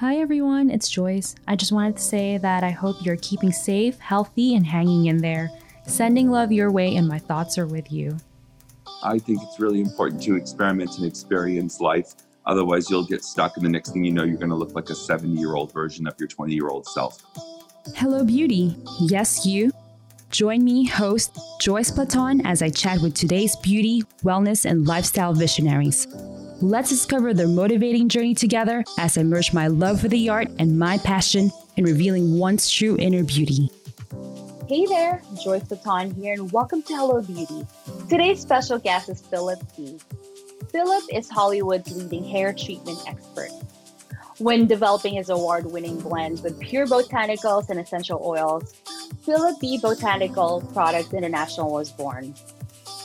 Hi everyone, it's Joyce. I just wanted to say that I hope you're keeping safe, healthy, and hanging in there. Sending love your way, and my thoughts are with you. I think it's really important to experiment and experience life. Otherwise, you'll get stuck, and the next thing you know, you're going to look like a 70 year old version of your 20 year old self. Hello, beauty. Yes, you. Join me, host Joyce Platon, as I chat with today's beauty, wellness, and lifestyle visionaries. Let's discover their motivating journey together as I merge my love for the art and my passion in revealing one's true inner beauty. Hey there, Joyce Platon here, and welcome to Hello Beauty. Today's special guest is Philip B. Philip is Hollywood's leading hair treatment expert. When developing his award winning blends with pure botanicals and essential oils, Philip B. Botanical Products International was born.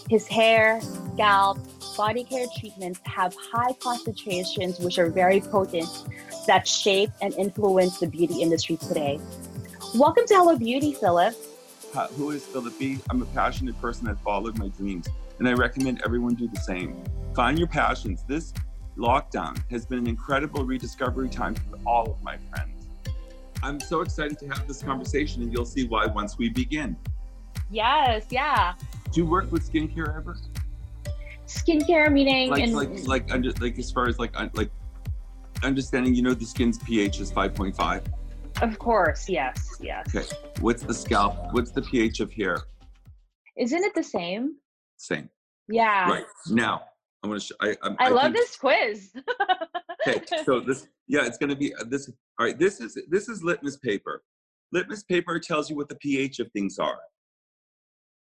His hair, scalp, body care treatments have high concentrations which are very potent that shape and influence the beauty industry today. Welcome to Hello Beauty, Philip. Who is Philip B? I'm a passionate person that followed my dreams, and I recommend everyone do the same. Find your passions. This lockdown has been an incredible rediscovery time for all of my friends. I'm so excited to have this conversation, and you'll see why once we begin. Yes, yeah. Do you work with skincare ever? Skincare meaning Like, and like, like, under, like, as far as like, un- like, understanding, you know, the skin's pH is 5.5. of course, yes, yes. Okay. What's the scalp? What's the pH of hair? Isn't it the same? Same. Yeah. Right now, I'm gonna. Show, I, I'm, I, love think- this quiz. Okay, so this, yeah, it's gonna be uh, this. All right, this is this is litmus paper. Litmus paper tells you what the pH of things are.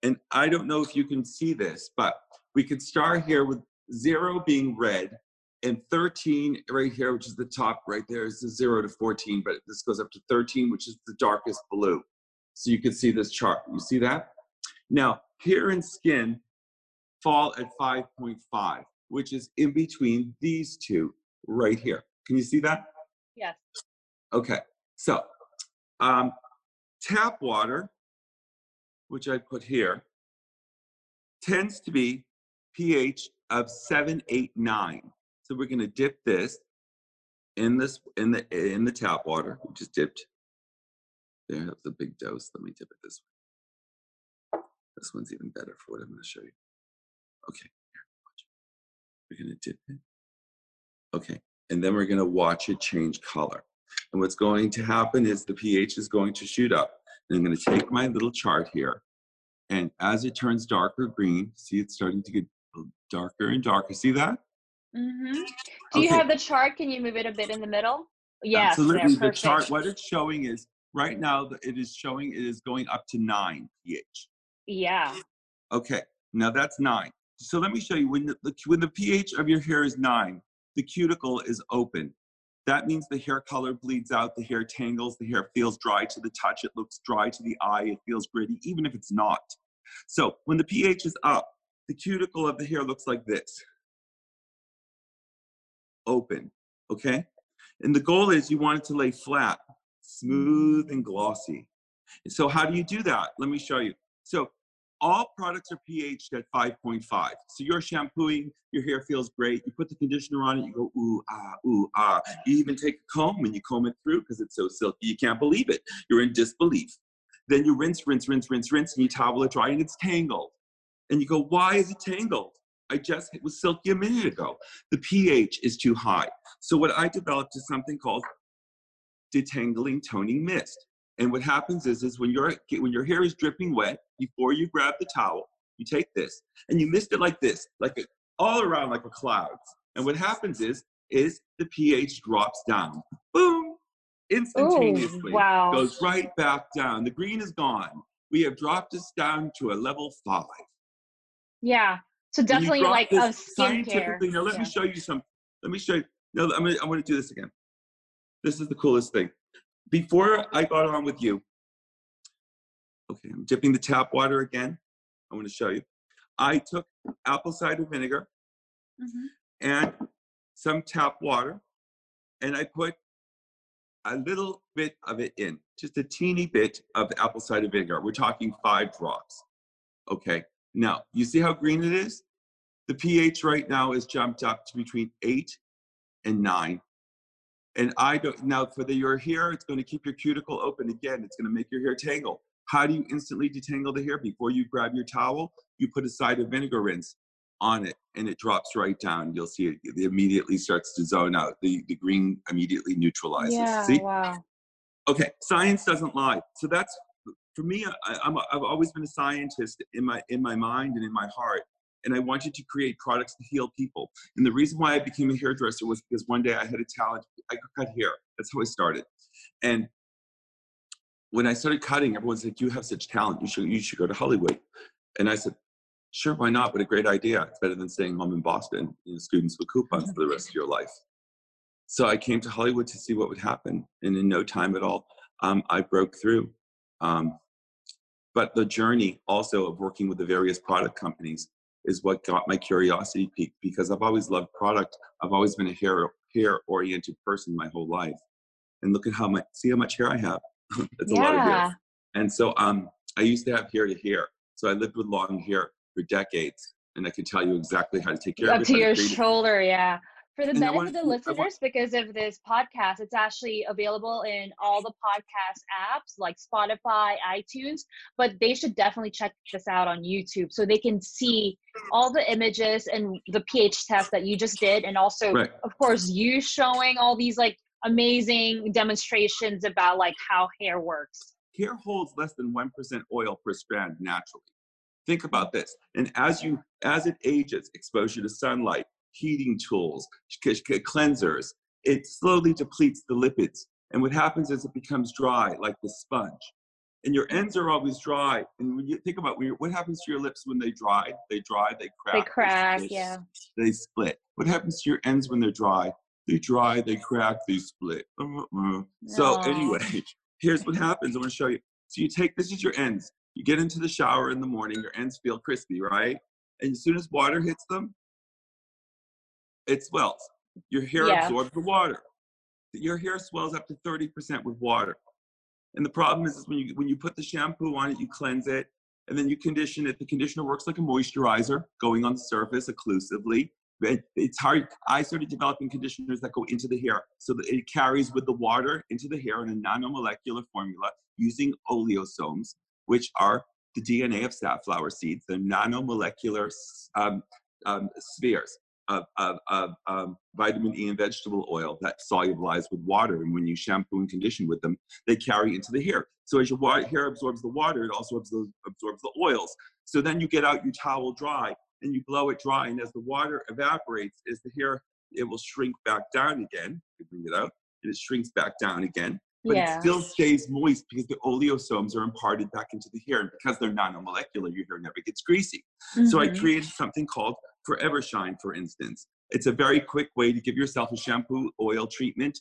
And I don't know if you can see this, but we could start here with zero being red, and 13 right here, which is the top right there, is the zero to 14, but this goes up to 13, which is the darkest blue. So you can see this chart. You see that? Now, hair and skin, fall at 5.5, which is in between these two right here. Can you see that? yes. Okay, so um, tap water, which I put here, tends to be pH of seven, eight, nine. So we're going to dip this in this in the in the tap water. We just dipped. There, that's a big dose. Let me dip it this way. This one's even better for what I'm going to show you. Okay, here, watch. We're going to dip it. Okay, and then we're going to watch it change color. And what's going to happen is the pH is going to shoot up. And I'm going to take my little chart here. And as it turns darker green, see it's starting to get darker and darker. See that? hmm Do you have the chart? Can you move it a bit in the middle? Yes. Absolutely. The chart, what it's showing is right now, it is showing it is going up to nine pH. Yeah. Okay, now that's nine. So let me show you when the, the when the pH of your hair is nine, the cuticle is open. That means the hair color bleeds out, the hair tangles, the hair feels dry to the touch, it looks dry to the eye, it feels gritty, even if it's not. So when the pH is up, the cuticle of the hair looks like this open, okay? And the goal is you want it to lay flat, smooth, and glossy. So, how do you do that? Let me show you. So, all products are pH'd at 5.5. So you're shampooing, your hair feels great. You put the conditioner on it, you go ooh ah ooh ah. You even take a comb and you comb it through because it's so silky. You can't believe it. You're in disbelief. Then you rinse, rinse, rinse, rinse, rinse, and you towel it dry, and it's tangled. And you go, why is it tangled? I just it was silky a minute ago. The pH is too high. So what I developed is something called detangling toning mist. And what happens is, is when your when your hair is dripping wet, before you grab the towel, you take this and you mist it like this, like a, all around like a cloud. And what happens is, is the pH drops down. Boom! Instantaneously. Oh, wow. Goes right back down. The green is gone. We have dropped this down to a level five. Yeah. So definitely like a skincare. Now let Yeah. me show you some. Let me show you. No, I'm gonna, I'm gonna do this again. This is the coolest thing. Before I got on with you, okay, I'm dipping the tap water again. I want to show you. I took apple cider vinegar Mhm. and some tap water, and I put a little bit of it in, just a teeny bit of apple cider vinegar. We're talking five drops. Okay. Now, you see how green it is? The pH right now is jumped up to between eight and nine. And I don't now for the your hair, it's going to keep your cuticle open again. It's going to make your hair tangle. How do you instantly detangle the hair? Before you grab your towel, you put a side of vinegar rinse on it and it drops right down. You'll see it, it immediately starts to zone out. The, the green immediately neutralizes. Yeah, see? wow. Okay, science doesn't lie. So that's for me. I, I'm a, I've always been a scientist in my in my mind and in my heart, and I wanted to create products to heal people. And the reason why I became a hairdresser was because one day I had a talent. I could cut hair. That's how I started. And when I started cutting, everyone said, "You have such talent. You should you should go to Hollywood." And I said, "Sure, why not? What a great idea. It's better than staying home in Boston. You know, students with coupons for the rest of your life." So I came to Hollywood to see what would happen, and in no time at all, um, I broke through. Um, but the journey also of working with the various product companies is what got my curiosity piqued because I've always loved product. I've always been a hair hair oriented person my whole life, and look at how much see how much hair I have. That's a lot of hair. And so um, I used to have hair to hair. So I lived with long hair for decades, and I can tell you exactly how to take care of it. Up to your it. shoulder, yeah. For the And benefit of the I want- listeners, because of this podcast, it's actually available in all the podcast apps like Spotify, iTunes, but they should definitely check this out on YouTube so they can see all the images and the pH test that you just did, and also, Right. of course, you showing all these like amazing demonstrations about like how hair works. hair holds less than 1% oil per strand naturally. Think about this. And as you as it ages, exposure to sunlight, heating tools, cleansers, it slowly depletes the lipids. And what happens is it becomes dry like the sponge. And your ends are always dry. And when you think about what happens to your lips when they dry, they dry, they crack. They crack, split, yeah. They split. What happens to your ends when they're dry? They dry, they crack, they split. So anyway, here's what happens. I want to show you. So you take this is your ends. You get into the shower in the morning. Your ends feel crispy, right? And as soon as water hits them, it swells. Your hair Yeah. absorbs the water. Your hair swells up to 30% with water. And the problem is, is when you when you put the shampoo on it, you cleanse it, and then you condition it. The conditioner works like a moisturizer, going on the surface occlusively. It- It's hard. I started developing conditioners that go into the hair, so that it carries with the water into the hair in a nanomolecular formula using oleosomes, which are the DNA of safflower seeds. They're nanomolecular um, um, spheres of, of, of um, vitamin E and vegetable oil that solubilize with water. And when you shampoo and condition with them, they carry into the hair. So as your wa- hair absorbs the water, it also absorbs, absorbs the oils. So then you get out your towel dry and you blow it dry. And as the water evaporates, as the hair, it will shrink back down again. You bring it out, and it shrinks back down again. But yeah. it still stays moist because the oleosomes are imparted back into the hair. And because they're nanomolecular, your hair never gets greasy. So I Mhm. created something called Forever Shine, for instance. It's a very quick way to give yourself a shampoo oil treatment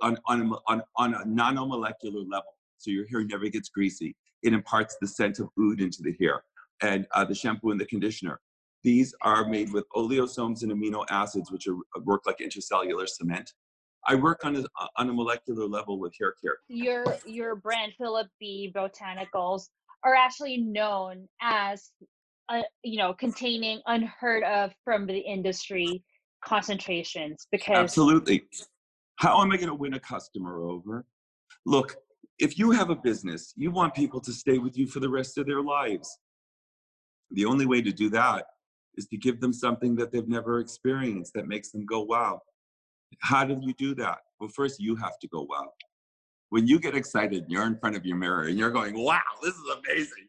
on, on, on, on a nanomolecular level. So your hair never gets greasy. It imparts the scent of oud into the hair and uh, the shampoo and the conditioner. These are made with oleosomes and amino acids, which are, work like intercellular cement. I work on a, on a molecular level with hair care. your your brand Philip B Botanicals are actually known as uh, you know containing unheard of from the industry concentrations because Absolutely. How am I going to win a customer over? Look, if you have a business, you want people to stay with you for the rest of their lives. The only way to do that is to give them something that they've never experienced that makes them go, wow. How do you do that? Well, first, you have to go, wow. When you get excited and you're in front of your mirror and you're going, wow, this is amazing,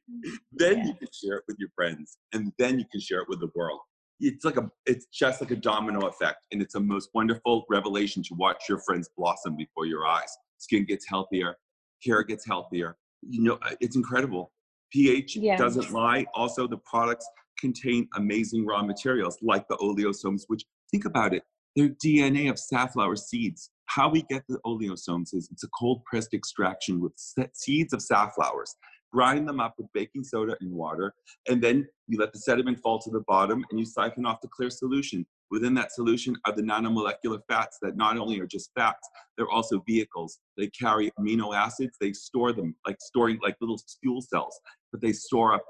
then Yeah. you can share it with your friends and then you can share it with the world. It's like a it's just like a domino effect and it's a most wonderful revelation to watch your friends blossom before your eyes. Skin gets healthier hair gets healthier. You know uh, it's incredible. Ph Yeah. doesn't lie. Also the products contain amazing raw materials like the oleosomes which think about it they're dna of safflower seeds how we get the oleosomes is it's a cold pressed extraction with seeds of safflowers grind them up with baking soda and water and then you let the sediment fall to the bottom and you siphon off the clear solution. Within that solution are the nanomolecular fats that not only are just fats, they're also vehicles. They carry amino acids, they store them like storing like little fuel cells, but they store up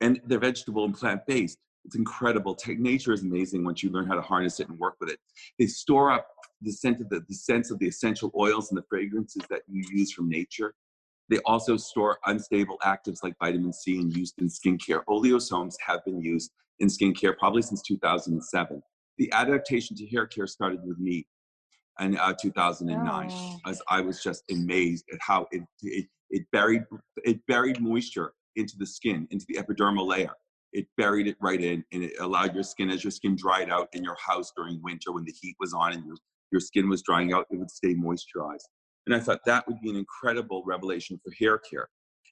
and they're vegetable and plant based. It's incredible. nature is amazing once you learn how to harness it and work with it. They store up the scent of the, the sense of the essential oils and the fragrances that you use from nature. They also store unstable actives like vitamin C and used in skincare. Oleosomes have been used in skincare probably since 2007. The adaptation to hair care started with me in uh, 2009 oh. as I was just amazed at how it, it, it buried it buried moisture into the skin, into the epidermal layer. It buried it right in and it allowed your skin, as your skin dried out in your house during winter when the heat was on and your, your skin was drying out, it would stay moisturized. And I thought that would be an incredible revelation for hair care.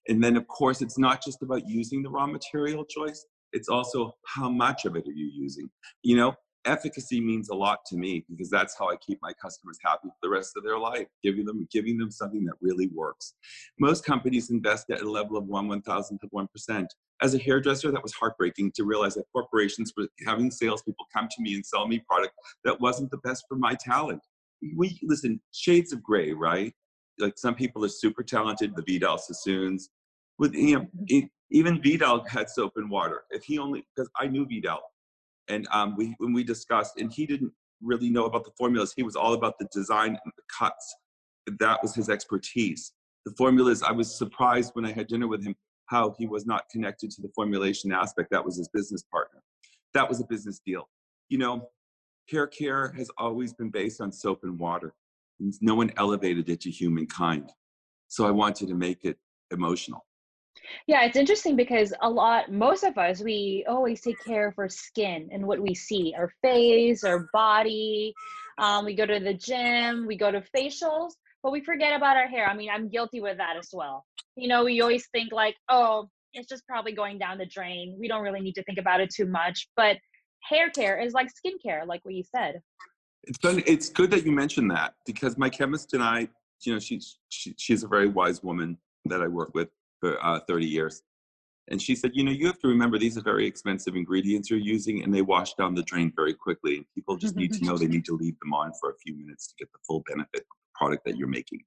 And then, of course, it's not just about using the raw material choice it's also how much of it are you using. You know, efficacy means a lot to me because that's how I keep my customers happy for the rest of their life, giving them giving them something that really works. Most companies invest at a level of one one thousandth of one percent. As a hairdresser, that was heartbreaking to realize that corporations were having salespeople come to me and sell me product that wasn't the best for my talent. We listen, shades of gray, right? Like some people are super talented, the Vidal Sassoons. With you know, even Vidal had soap and water. If he only because I knew Vidal and um, we when we discussed, and he didn't really know about the formulas. He was all about the design and the cuts. That was his expertise. The formulas. I was surprised when I had dinner with him how he was not connected to the formulation aspect. That was his business partner. That was a business deal. You know, hair care has always been based on soap and water. No one elevated it to humankind. So I wanted to make it emotional. Yeah, it's interesting because a lot, most of us, we always take care of our skin and what we see, our face, our body. Um, we go to the gym, we go to facials, but we forget about our hair. I mean, I'm guilty with that as well. You know, we always think like, oh, it's just probably going down the drain. We don't really need to think about it too much. But hair care is like skincare, like what you said. It's done. It's good that you mentioned that because my chemist and I, you know, she's she, she's a very wise woman that I work with for uh, 30 years. And she said, you know, you have to remember these are very expensive ingredients you're using and they wash down the drain very quickly. And people just need to know they need to leave them on for a few minutes to get the full benefit of the product that you're making.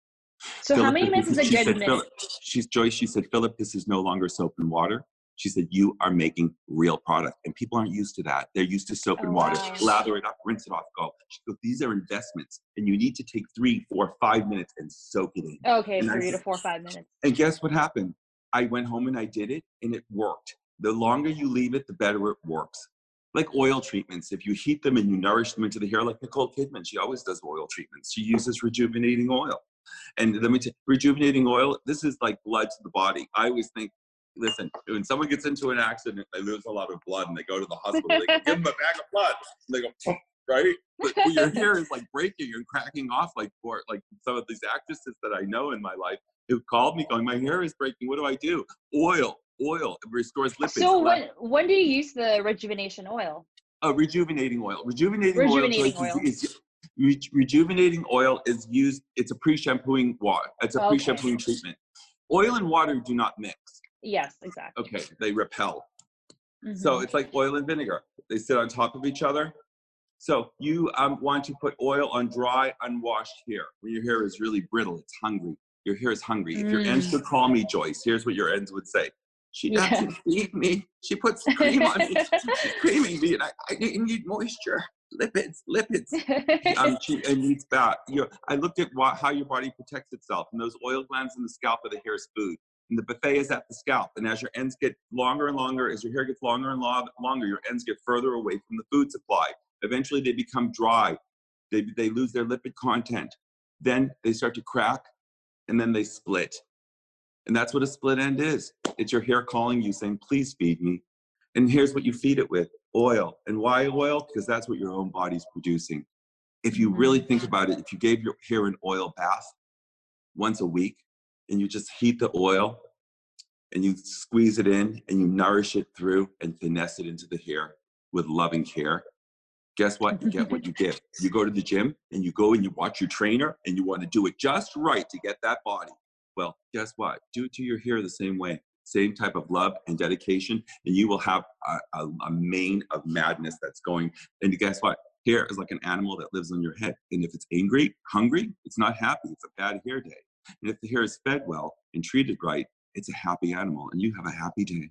So how many minutes is a good said, minute? she's Joyce, she said, Philip, this is no longer soap and water. She said, you are making real product. And people aren't used to that. They're used to soap and oh, water. Wow. Lather it up, rinse it off, go. Goes, these are investments. And you need to take three, four, five minutes and soak it in. Okay, and three I, to four, five minutes. And guess what happened? I went home and I did it and it worked. The longer you leave it, the better it works. Like oil treatments, if you heat them and you nourish them into the hair, like Nicole Kidman, she always does oil treatments. She uses rejuvenating oil. And let me tell you, rejuvenating oil, this is like blood to the body. I always think, listen, when someone gets into an accident, they lose a lot of blood and they go to the hospital, they give them a bag of blood. And they go, right? But your hair is like breaking and cracking off like for like some of these actresses that I know in my life who called me going, My hair is breaking. What do I do? Oil, oil. Restores lipids. So when when do you use the rejuvenation oil? Uh, rejuvenating oil. Rejuvenating, rejuvenating oil, oil. Is, is, re- rejuvenating oil is used, it's a pre-shampooing water. It's a okay. pre-shampooing treatment. Oil and water do not mix. Yes, exactly. Okay, they repel. Mm-hmm. So it's like oil and vinegar. They sit on top of each other. So you um, want to put oil on dry, unwashed hair. When your hair is really brittle, it's hungry your hair is hungry. Mm. If your ends could call me Joyce, here's what your ends would say. She doesn't yeah. feed me. She puts cream on me. She's creaming me, and I, I need moisture. Lipids, lipids. um, she, it needs fat. You know, I looked at what, how your body protects itself, and those oil glands in the scalp are the hair's food. And the buffet is at the scalp. And as your ends get longer and longer, as your hair gets longer and longer, your ends get further away from the food supply. Eventually, they become dry. They, they lose their lipid content. Then they start to crack and then they split. And that's what a split end is. It's your hair calling you saying, please feed me. And here's what you feed it with oil. And why oil? Because that's what your own body's producing. If you really think mm-hmm. about it, if you gave your hair an oil bath once a week and you just heat the oil and you squeeze it in and you nourish it through and finesse it into the hair with loving care, guess what? You get what you get. You go to the gym and you go and you watch your trainer and you want to do it just right to get that body. Well, guess what? Do it to your hair the same way, same type of love and dedication, and you will have a, a, a mane of madness that's going. And guess what? Hair is like an animal that lives on your head. And if it's angry, hungry, it's not happy. It's a bad hair day. And if the hair is fed well and treated right, it's a happy animal, and you have a happy day.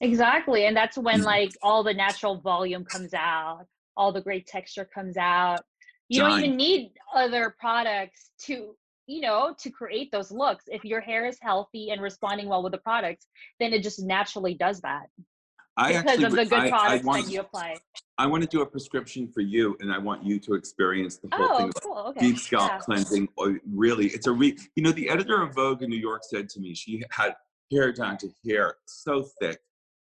Exactly. And that's when like all the natural volume comes out, all the great texture comes out. You don't even need other products to, you know, to create those looks. If your hair is healthy and responding well with the products, then it just naturally does that I because actually of the good I, I want that you apply. I want to do a prescription for you, and I want you to experience the whole thing Oh, of cool. Okay. deep scalp Yeah. cleansing. Really, it's a re. You know, the editor of Vogue in New York said to me she had hair down to hair, so thick.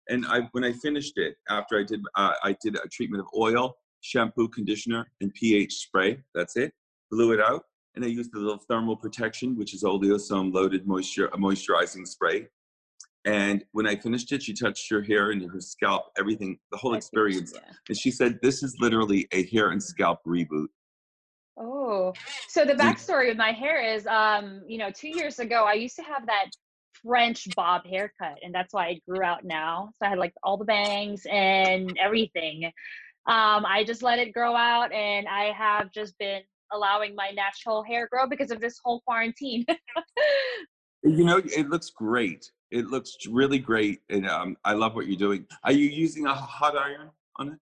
And I, when I finished it, after I did, uh, I did a treatment of oil, shampoo, conditioner, and pH spray. That's it. Blew it out, and I used the little thermal protection, which is oleosome loaded moisture a moisturizing spray. And when I finished it, she touched her hair and her scalp, everything, the whole experience. And she said, "This is literally a hair and scalp reboot." Oh, so the backstory of my hair is, um, you know, two years ago, I used to have that French bob haircut, and that's why I grew out now. So I had like all the bangs and everything. Um, I just let it grow out, and I have just been allowing my natural hair grow because of this whole quarantine. You know, it looks great. It looks really great, and um, I love what you're doing. Are you using a hot iron on it?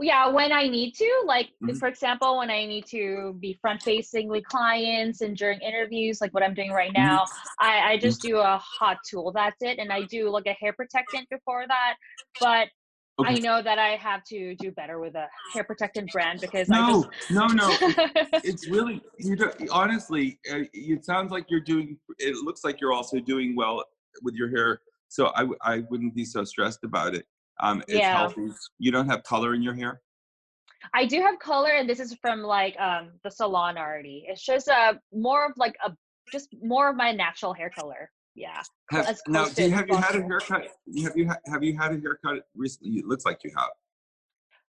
yeah, when I need to, like Mhm. for example, when I need to be front facing with clients and during interviews, like what I'm doing right now, I, I just do a hot tool. That's it. And I do like a hair protectant before that. But I know that I have to do better with a hair protectant brand because No, I no, no. It's really you. Don't, honestly, uh, it sounds like you're doing. It looks like you're also doing well with your hair. So I, I wouldn't be so stressed about it. Um, it's Yeah. healthy. You don't have color in your hair. I do have color and this is from like um the salon already. It's just uh more of like a just more of my natural hair color. Yeah. Have, now, do you, have you had a haircut? Have you ha- have you had a haircut recently? It looks like you have.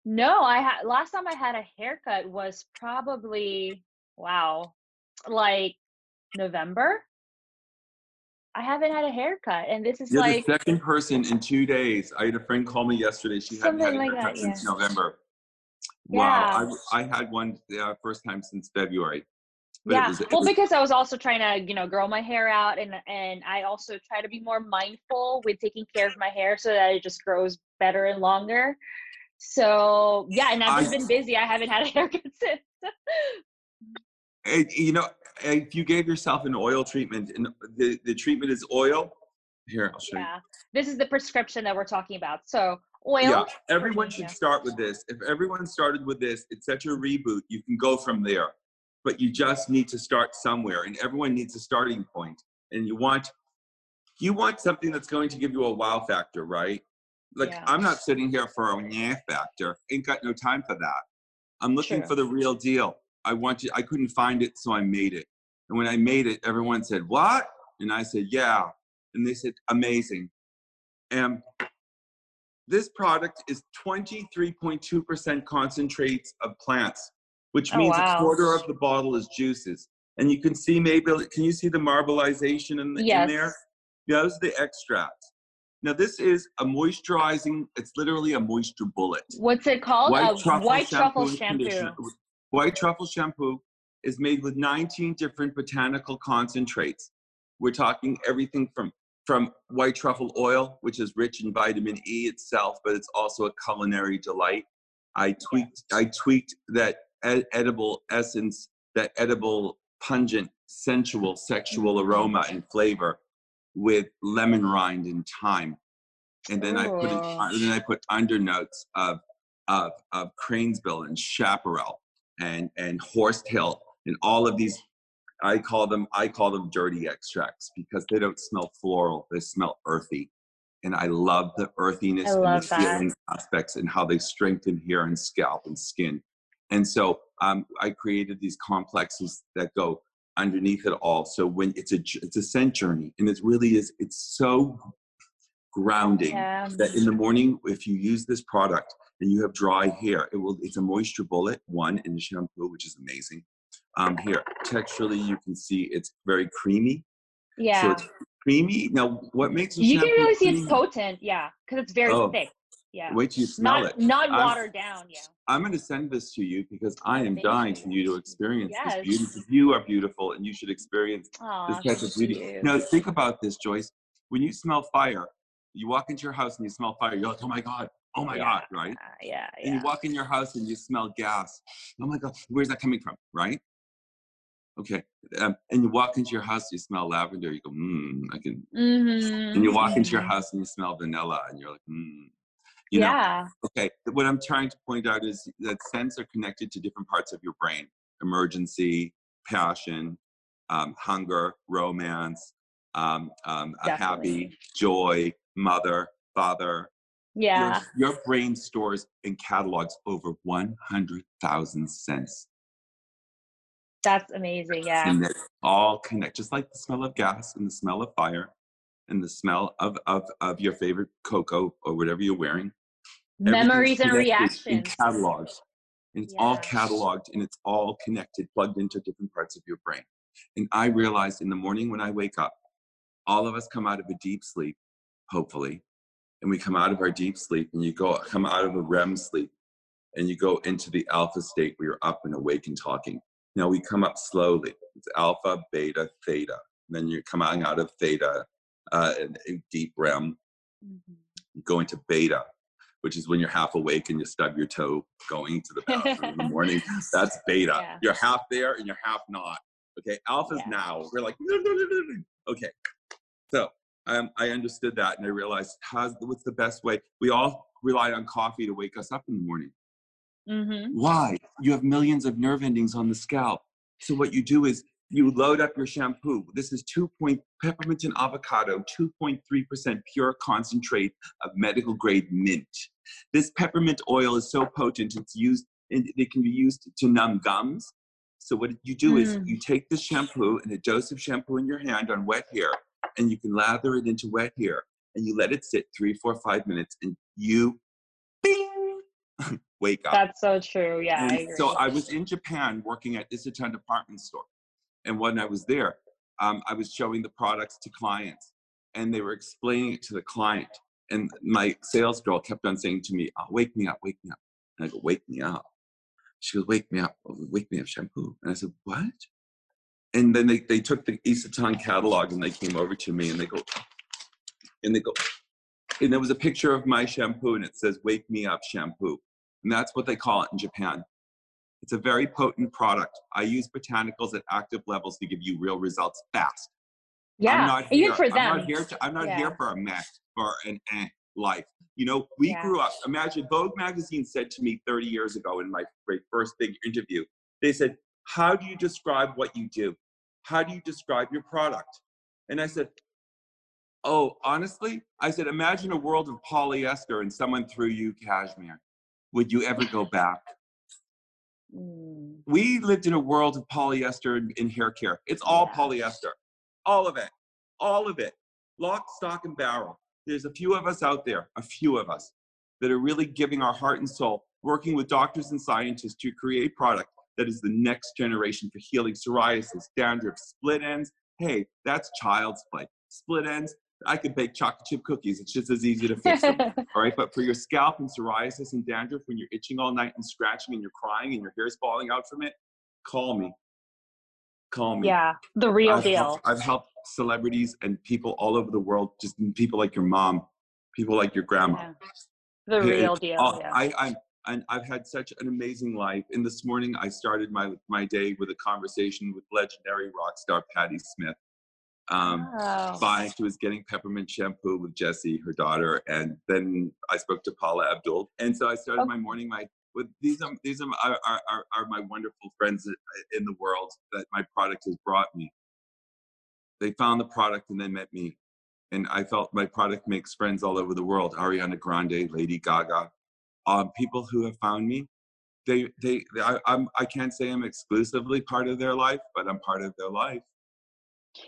No, I had last time I had a haircut was probably wow, like November. I haven't had a haircut, and this is You're like the second person in two days. I had a friend call me yesterday. She hadn't had a Something like haircut that, since yeah. November. Yeah. Wow, I, I had one uh, first time since February. But yeah. was- well, was- because I was also trying to you know grow my hair out, and and I also try to be more mindful with taking care of my hair so that it just grows better and longer. So yeah, and I've just I- been busy. I haven't had a haircut since. You know, if you gave yourself an oil treatment, and the, the treatment is oil. Here, I'll show you. yeah, this is the prescription that we're talking about. So oil. Yeah, everyone should start with this. If everyone started with this, it's such a reboot. You can go from there, but you just need to start somewhere, and everyone needs a starting point. And you want you want something that's going to give you a wow factor, right? Like Yeah. I'm not sitting here for a yeah factor. Ain't got no time for that. I'm looking for the real deal. I want you. I couldn't find it, so I made it. And when I made it, everyone said, "What?" And I said, "Yeah." And they said, "Amazing." And this product is 23.2% concentrates of plants, which Oh, means wow. a quarter of the bottle is juices. And you can see maybe, can you see the marbleization in, the, Yes. in there? Those are the extracts. Now, this is a moisturizing, it's literally a moisture bullet. What's it called? White truffle white truffle shampoo. White truffle shampoo is made with 19 different botanical concentrates. We're talking everything from from white truffle oil, which is rich in vitamin E itself, but it's also a culinary delight. I tweaked I tweaked that ed- edible essence, that edible pungent, sensual, sexual aroma and flavor with lemon rind and thyme. And then I put in, then I put undernotes of of of cranesbill and chaparral and and horsetail and all of these I call them I call them dirty extracts because they don't smell floral, they smell earthy. And I love the earthiness I and the that. feeling aspects and how they strengthen hair and scalp and skin. And so um, I created these complexes that go underneath it all. So when it's a it's a scent journey, and it really is. It's so grounding Yeah. that in the morning, if you use this product and you have dry hair, it will. It's a moisture bullet one in the shampoo, which is amazing. Um, here, texturally, you can see it's very creamy. Yeah. So it's creamy. Now, what makes You can really see creamy? it's potent. Yeah, because it's very Oh, thick. Yeah. Wait till you smell Not it. not I'm- watered down. Yeah. I'm going to send this to you because I am Thank dying you. for you to experience Yes. this beauty. You are beautiful, and you should experience Aw, this type of beauty. you. Now, think about this, Joyce. When you smell fire, You walk into your house and you smell fire. You're like, oh my God, oh my yeah, God, right? Yeah, yeah. And you walk in your house and you smell gas. Oh my God, where's that coming from, right? Okay. Um, and you walk into your house, you smell lavender. You go, mmm, I can. Mhm, And you walk into your mhm. house and you smell vanilla, and you're like, mmm. You know, yeah. okay. What I'm trying to point out is that scents are connected to different parts of your brain: emergency, passion, um, hunger, romance, um, um, a happy, joy, mother, father. Your- Yeah. Your, brain stores and catalogs over 100,000 scents. That's amazing. Yeah. And they all connect, just like the smell of gas and the smell of fire and the smell of, of, of your favorite cocoa or whatever you're wearing. Memories and In reactions. catalogs. And it's all cataloged and it's all connected, plugged into different parts of your brain. And I realized in the morning when I wake up, all of us come out of a deep sleep, hopefully. And we come out of our deep sleep and you go come out of a REM sleep and you go into the alpha state where you're up and awake and talking. Now we come up slowly. It's alpha, beta, theta. And then you're coming out of theta, uh, deep REM, Mhm. you go into beta, which is when you're half awake and you stub your toe going to the bathroom in the morning. That's beta. Yeah. You're half there and you're half not. Okay, alpha's Yeah. now. We're like, "No, no, no, no, no." okay. So um, I understood that and I realized how's what's the best way. We all rely on coffee to wake us up in the morning. Mhm. Why? You have millions of nerve endings on the scalp. So what you do is you load up your shampoo. This is 2. Point, peppermint and avocado, 2.3% pure concentrate of medical grade mint. This peppermint oil is so potent, it's used, and it can be used to numb gums. So what you do is Mm. you take the shampoo and a dose of shampoo in your hand on wet hair, and you can lather it into wet hair, and you let it sit three, four, five minutes, and you, bing, wake up. That's so true. Yeah. I agree. so I was in Japan working at Isetan department store. And when I was there, um, I was showing the products to clients and they were explaining it to the client. And my sales girl kept on saying to me, oh, wake me up, wake me up. And I go, wake me up. She goes, wake me up, oh, wake me up shampoo. And I said, what? And then they, they took the Isetan catalog and they came over to me and they go, and they go, and there was a picture of my shampoo and it says, wake me up shampoo. And that's what they call it in Japan. It's a very potent product. I use botanicals at active levels to give you real results fast. yeah. I'm not Even here, for them. I'm not here to, I'm not Yeah. here for a meh, for an eh life. You know, we Yeah. grew up, imagine Vogue magazine said to me 30 years ago in my very first big interview, they said, how do you describe what you do? How do you describe your product? And I said, oh, honestly, I said, imagine a world of polyester and someone threw you cashmere. Would you ever go back? Mm. we lived in a world of polyester in, hair care. It's all Yeah. polyester, all of it, all of it, lock, stock, and barrel. There's a few of us out there, a few of us, that are really giving our heart and soul, working with doctors and scientists to create product that is the next generation for healing psoriasis, dandruff, split ends. Hey, that's child's play. Split ends. I could bake chocolate chip cookies. It's just as easy to fix them. All right, but for your scalp and psoriasis and dandruff, when you're itching all night and scratching and you're crying and your hair's falling out from it, call me. Call me. yeah. The real I've deal. Helped, I've helped celebrities and people all over the world, just people like your mom, people like your grandma. Yeah. The real deal. all- yeah. I, I'm, and I've had such an amazing life. And this morning, I started my my day with a conversation with legendary rock star Patti Smith. Um, oh. buying she was getting peppermint shampoo with Jesse, her daughter, and then I spoke to Paula Abdul, and so I started Oh. my morning my with these are these are, are, are, are- are my wonderful friends in the world that my product has brought me. They found the product and they met me, and I felt my product makes friends all over the world. Ariana Grande, Lady Gaga, um, people who have found me. They, they, I, I'm, I can't say I'm exclusively part of their life, but I'm part of their life.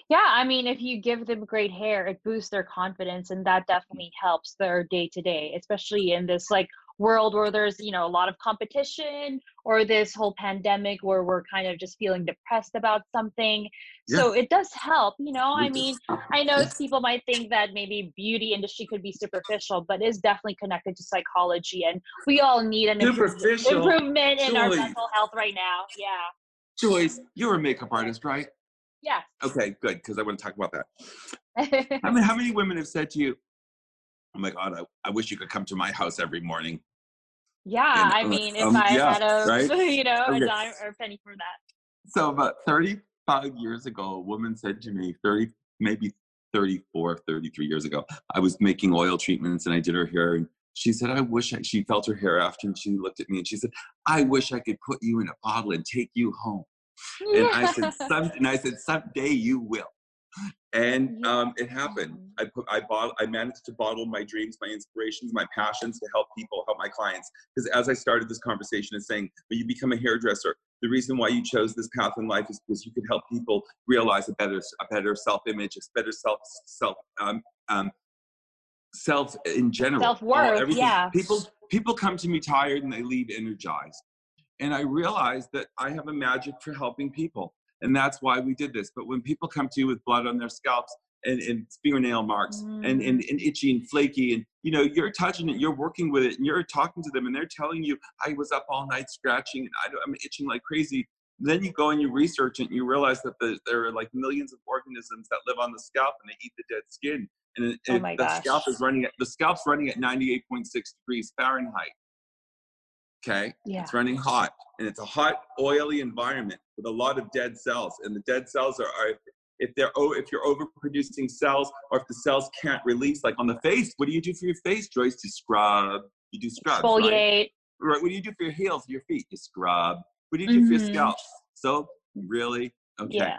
Yeah, I mean, if you give them great hair, it boosts their confidence, and that definitely helps their day to day, especially in this like world where there's you know a lot of competition or this whole pandemic where we're kind of just feeling depressed about something. So it does help, you know. I mean, I know people might think that maybe beauty industry could be superficial, but it's definitely connected to psychology, and we all need an improve- improvement in our mental health right now. Yeah. Joyce, you're a makeup artist, right? Yes. Okay, good, because I want to talk about that. I mean, how many women have said to you, oh my god I, I wish you could come to my house every morning Yeah, And, I mean, if um, I yeah, had a right? you know Okay. a dime or a penny for that. so about 35 years ago a woman said to me 30 maybe 34 33 years ago i was making oil treatments and i did her hair and she said i wish I, she felt her hair after and she looked at me and she said i wish i could put you in a bottle and take you home and i said some and i said someday you will. And um, it happened. I put i bought i managed to bottle my dreams my inspirations my passions to help people help my clients. Because as i started this conversation and saying when you become a hairdresser. The reason why you chose this path in life is because you could help people realize a better a better self-image a better self self um, um, self in general. Self-worth, yeah. people people come to me tired and they leave energized and i realized that i have a magic for helping people and that's why we did this. But when people come to you with blood on their scalps and, and fingernail marks and, and, mm. and itchy and flaky and you know you're touching it you're working with it and you're talking to them and they're telling you i was up all night scratching and I, don't- i'm itching like crazy. Then you go and you research it and you realize that the, there are like millions of organisms that live on the scalp and they eat the dead skin and it, Oh the gosh. scalp is running at the scalp's running at 98.6 degrees fahrenheit okay yeah. it's running hot and it's a hot oily environment with a lot of dead cells and the dead cells are, are if they're oh if you're overproducing cells or if the cells can't release like on the face what do you do for your face joyce you scrub you do scrubs right? Exfoliate. right what do you do for your heels your feet you scrub what do you do for your Mhm. scalp so really okay Yeah.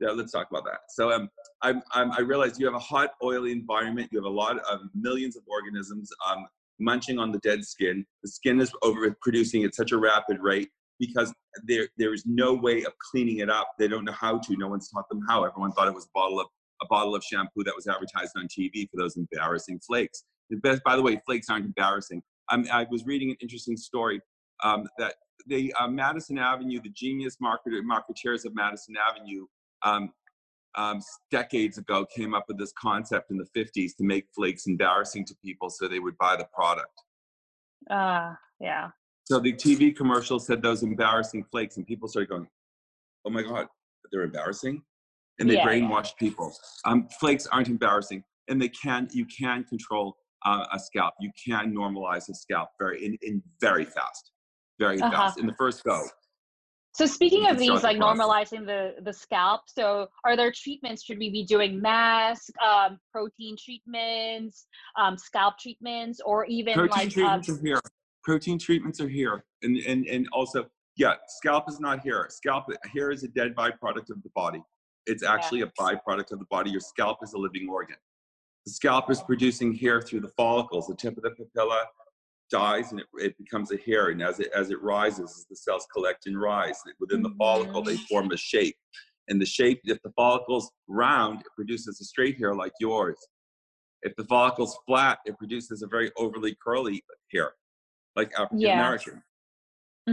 yeah, let's talk about that. So um, I'm, I'm, I realize you have a hot, oily environment. You have a lot of millions of organisms um, munching on the dead skin. The skin is overproducing at such a rapid rate because there, there is no way of cleaning it up. They don't know how to. No one's taught them how. Everyone thought it was a bottle of a bottle of shampoo that was advertised on TV for those embarrassing flakes. The best, by the way, flakes aren't embarrassing. Um, I was reading an interesting story um, that the uh, Madison Avenue, the genius marketer, marketeers of Madison Avenue, um, um, decades ago came up with this concept in the 50s to make flakes embarrassing to people so they would buy the product. Uh, yeah. So the TV commercial said those embarrassing flakes, and people started going, "Oh my God, they're embarrassing," and they Yeah, yeah. brainwashed people. Um, flakes aren't embarrassing, and they can you can control uh, a scalp. You can normalize a scalp very in, in very fast, very Uh-huh. fast in the first go. So speaking of these, like normalizing the the scalp. So are there treatments? Should we be doing mask, um, protein treatments, um, scalp treatments, or even protein like um, treatments are here. Protein treatments are here, and and and also, yeah, scalp is not hair. Scalp hair is a dead byproduct of the body. It's Yeah. actually a byproduct of the body. Your scalp is a living organ. The scalp is producing hair through the follicles. The tip of the papilla dies and it, it becomes a hair. And as it as it rises, as the cells collect and rise within the follicle, they Mhm. form a shape. And the shape, if the follicle's round, it produces a straight hair like yours. If the follicle's flat, it produces a very overly curly hair, like African. American.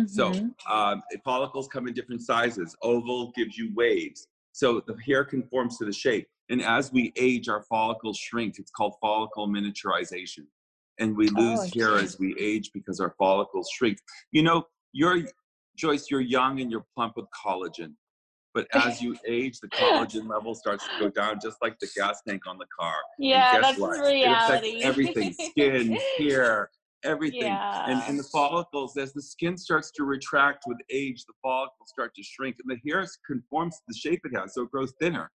So mhm. um, follicles come in different sizes. Oval gives you waves. So the hair conforms to the shape. And as we age, our follicles shrink. It's called follicle miniaturization. And we lose Oh, hair as we age because our follicles shrink. You know, you're, Joyce, you're young and you're plump with collagen. But as you age, the collagen level starts to go down, just like the gas tank on the car. Yeah, that's what? reality. It affects everything skin, hair, everything. Yeah. And, and the follicles, as the skin starts to retract with age, the follicles start to shrink, and the hair conforms to the shape it has, so it grows thinner.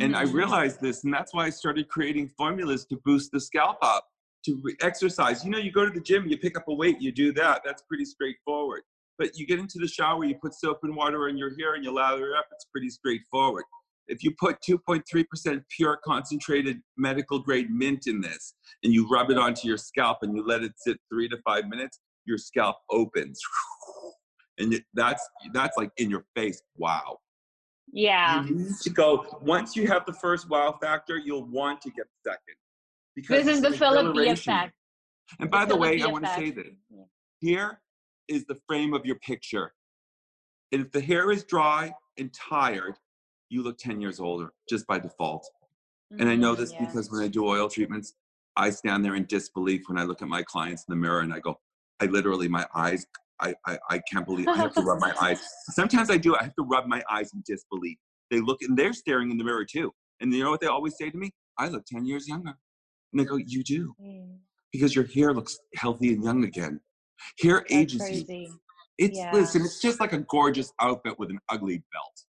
And I Mhm. realized this, and that's why I started creating formulas to boost the scalp up, to exercise. You know, you go to the gym, you pick up a weight, you do that. That's pretty straightforward. But you get into the shower, you put soap and water in your hair, and you lather it up. It's pretty straightforward. If you put 2.3% pure concentrated medical grade mint in this, and you rub it onto your scalp and you let it sit three to five minutes, your scalp opens. And that's that's like in your face. Wow yeah. you need to go once you have the first wow factor you'll want to get the second because This is the it's Philip effect. and by the Philip way I want to say this here is the frame of your picture and if the hair is dry and tired you look 10 years older just by default and i know Mhm, this yeah. because when i do oil treatments i stand there in disbelief when i look at my clients in the mirror and i go i literally my eyes I, I, I can't believe I have to rub my eyes. Sometimes I do. I have to rub my eyes in disbelief. They look and they're staring in the mirror too. And you know what they always say to me? I look 10 years younger. And I go, you do Mm, because your hair looks healthy and young again. Hair That's ages you. crazy. It's Yeah. listen, it's just like a gorgeous outfit with an ugly belt.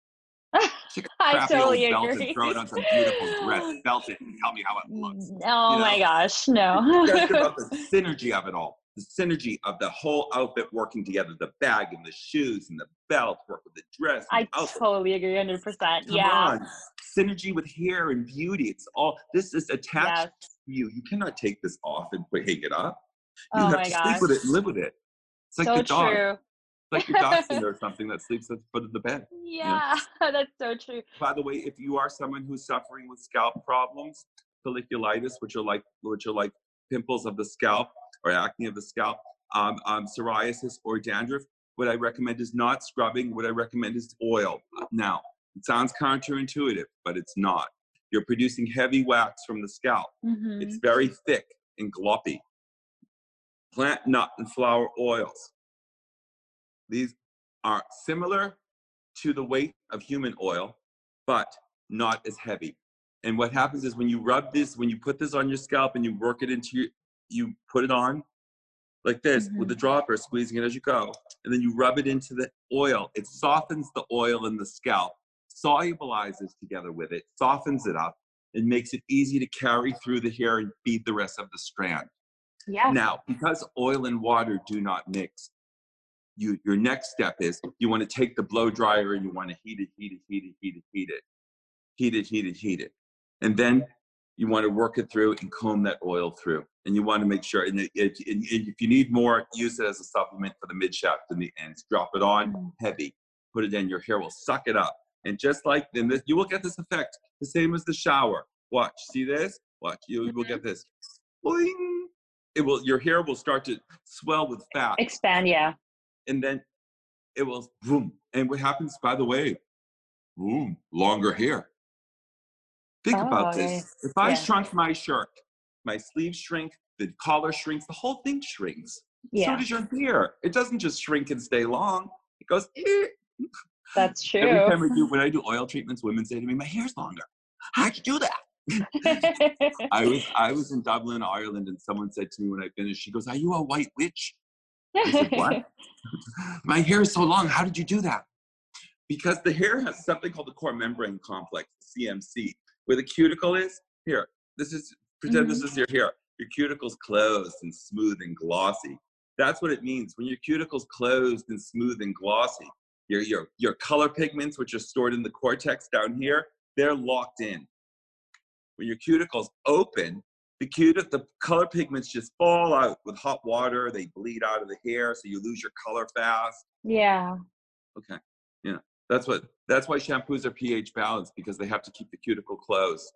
I totally old belt agree. and throw it on some beautiful dress. Belt it and tell me how it looks. Oh you my gosh, no. Just about the synergy of it all. The synergy of the whole outfit working together, the bag and the shoes and the belt work with the dress. I the totally agree, hundred percent. Yeah. on. Synergy with hair and beauty. It's all this is attached Yes. to you. You cannot take this off and put hang it up. You Oh have to gosh. sleep with it and live with it. It's like so the dog. true. It's like your dachshund or something that sleeps at the foot of the bed. Yeah, that's so true. By the way, if you are someone who's suffering with scalp problems, folliculitis, which are like which are like pimples of the scalp or acne of the scalp, um, um, psoriasis or dandruff, what I recommend is not scrubbing. What I recommend is oil. Now, it sounds counterintuitive, but it's not. You're producing heavy wax from the scalp. Mhm. It's very thick and gloppy. Plant nut and flower oils. These are similar to the weight of human oil, but not as heavy. And what happens is when you rub this, when you put this on your scalp and you work it into your, you put it on like this with the dropper, squeezing it as you go, and then you rub it into the oil. It softens the oil in the scalp, solubilizes together with it, softens it up, and makes it easy to carry through the hair and feed the rest of the strand. Yeah. Now, because oil and water do not mix, you your next step is you want to take the blow dryer and you want to heat it, heat it, heat it, heat it, heat it, heat it, heat it, heat it, and then you want to work it through and comb that oil through. And you want to make sure, and, it, it, and if you need more, use it as a supplement for the mid shaft and the ends. Drop it on Mm. heavy, put it in. Your hair will suck it up, and just like then, this, you will get this effect the same as the shower. Watch, see this? Watch, you will get this. Boing. It will. Your hair will start to swell with fat Expand, yeah. and then it will boom. And what happens, by the way, boom, longer hair. Think about Oh, this. If I yeah. shrunk my shirt, my sleeves shrink, the collar shrinks, the whole thing shrinks. Yeah. So does your hair. It doesn't just shrink and stay long. It goes. "Eh." That's true. Every time I do when I do oil treatments, women say to me, "My hair's longer. How'd you do that?" I was I was in Dublin, Ireland, and someone said to me when I finished, she goes, "Are you a white witch?" said, "What?" my hair is so long. How did you do that? Because the hair has something called the core membrane complex, CMC, where the cuticle is. Here, this is pretend this mm-hmm. is your hair. Your cuticle's closed and smooth and glossy. That's what it means. When your cuticle's closed and smooth and glossy, your your your color pigments, which are stored in the cortex down here, they're locked in. When your cuticle's open, the cutic the color pigments just fall out with hot water. They bleed out of the hair, so you lose your color fast. yeah. Okay. Yeah. That's what that's why shampoos are pH balanced because they have to keep the cuticle closed.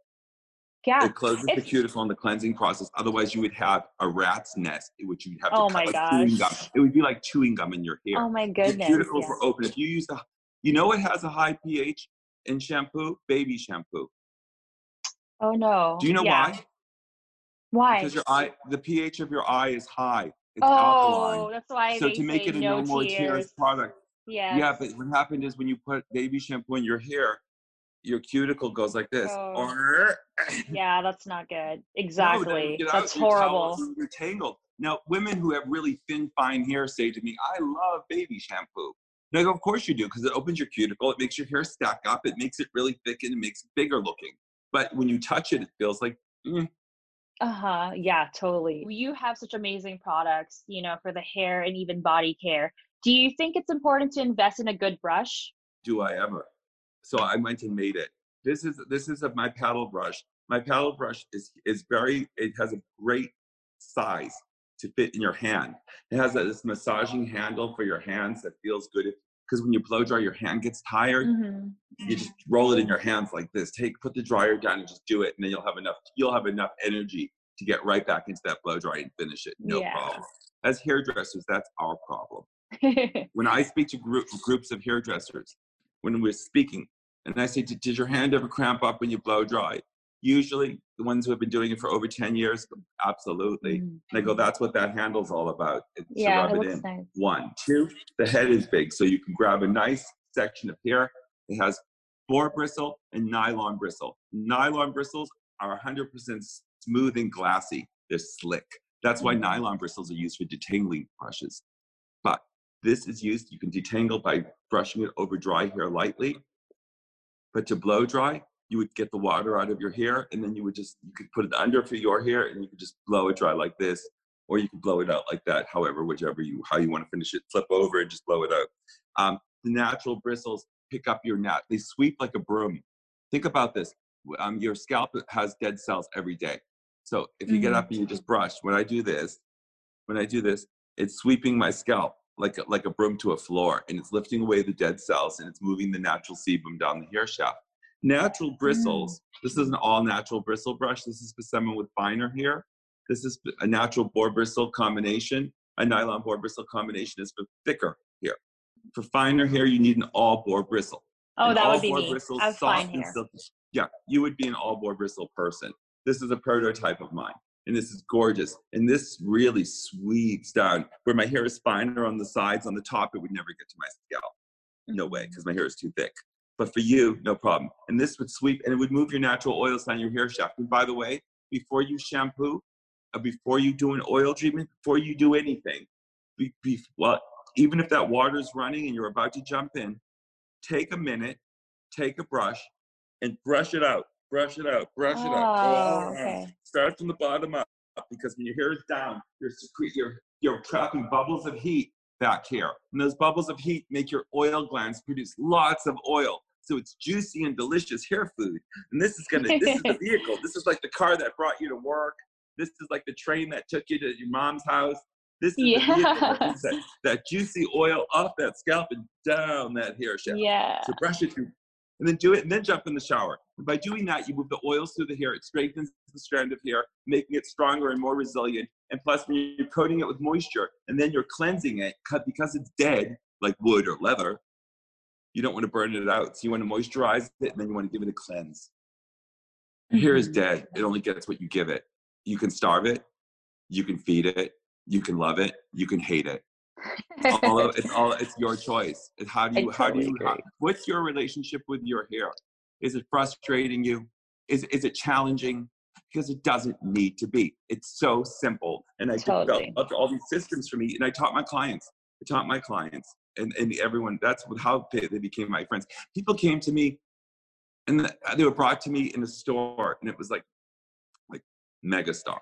Yeah. It closes the cuticle in the cleansing process. Otherwise you would have a rat's nest, which you'd have to Oh cut my like chewing gum. It would be like chewing gum in your hair. Oh my goodness. Your cuticles yeah. were open. If you use the you know it has a high pH in shampoo? Baby shampoo. Oh no. Do you know Yeah. why? Why? Because your eye the pH of your eye is high. It's oh, alkaline. that's why So to make it a no, no more tears. tears product, Yeah. Yeah, but what happened is when you put baby shampoo in your hair, your cuticle goes like this. Oh. Yeah, that's not good. No, then Exactly. you know, that's horrible. You're tangled. Now, women who have really thin, fine hair say to me, "I love baby shampoo." And I go, "Of course you do, because it opens your cuticle. It makes your hair stack up. It makes it really thick and it makes it bigger looking. But when you touch it, it feels like mm, Uh-huh. Yeah, totally. You have such amazing products, you know, for the hair and even body care. Do you think it's important to invest in a good brush? do I ever? So I went and made it. This is this is of my paddle brush. My paddle brush is is very. It has a great size to fit in your hand. It has this massaging handle for your hands that feels good. Because when you blow dry, your hand gets tired. Mm-hmm. You just roll it in your hands like this. Take put the dryer down and just do it, and then you'll have enough. You'll have enough energy to get right back into that blow dry and finish it. No Yeah. problem. As hairdressers, that's our problem when I speak to group, groups of hairdressers, when we're speaking, and I say, "Did your hand ever cramp up when you blow dry?" Usually, the ones who have been doing it for over 10 years, absolutely. Mhm. And I go, that's what that handle's all about. It's Yeah, rub it it in. nice. One. Two, the head is big, so you can grab a nice section of hair. It has boar bristle and nylon bristle. Nylon bristles are 100% smooth and glassy. They're slick. That's why nylon bristles are used for detangling brushes. But this is used, you can detangle by brushing it over dry hair lightly. But to blow dry, you would get the water out of your hair and then you would just, you could put it under for your hair and you could just blow it dry like this. Or you could blow it out like that, however, whichever you, how you want to finish it, flip over and just blow it out. Um, the natural bristles pick up your net. They sweep like a broom. Think about this. Um, your scalp has dead cells every day. So if you mm-hmm. get up and you just brush, when I do this, when I do this, it's sweeping my scalp like a, like a broom to a floor, and it's lifting away the dead cells and it's moving the natural sebum down the hair shaft. Natural bristles. Mm. This is an all natural bristle brush. This is for someone with finer hair. This is a natural boar bristle combination. A nylon boar bristle combination is for thicker hair. For finer hair, you need an all boar bristle. Oh, that would be me. Bristles, I have fine hair. Silky. Yeah, you would be an all boar bristle person. This is a prototype of mine and this is gorgeous. And this really sweeps down where my hair is finer on the sides, on the top, it would never get to my scalp. No way, because mm-hmm. my hair is too thick. But for you, no problem. And this would sweep and it would move your natural oils down your hair shaft. And by the way, before you shampoo, uh, before you do an oil treatment, before you do anything, be, be, well, even if that water is running and you're about to jump in, take a minute, take a brush, and brush it out brush it out, brush it out. Oh, okay. Start from the bottom up because when your hair is down, you're you're you're trapping bubbles of heat back here, and those bubbles of heat make your oil glands produce lots of oil. So it's juicy and delicious hair food. And this is gonna this is the vehicle. This is like the car that brought you to work. This is like the train that took you to your mom's house. This is yeah. that, that juicy oil off that scalp and down that hair shaft. Yeah. So brush it through and then do it and then jump in the shower. And by doing that, you move the oils through the hair. It strengthens the strand of hair, making it stronger and more resilient. And plus, when you're coating it with moisture and then you're cleansing it, because it's dead, like wood or leather, you don't want to burn it out. So you want to moisturize it and then you want to give it a cleanse. Mm-hmm. Hair is mm-hmm. dead. It only gets what you give it. You can starve it, you can feed it, you can love it, you can hate it all of, it's all it's your choice. It's how do you how do you how, what's your relationship with your hair? Is it frustrating you? Is is it challenging? Because it doesn't need to be. It's so simple. And I totally. developed all these systems for me, and I taught my clients. I taught my clients and, and everyone. That's how they, they became my friends. People came to me, and they were brought to me in a store, and it was like like megastar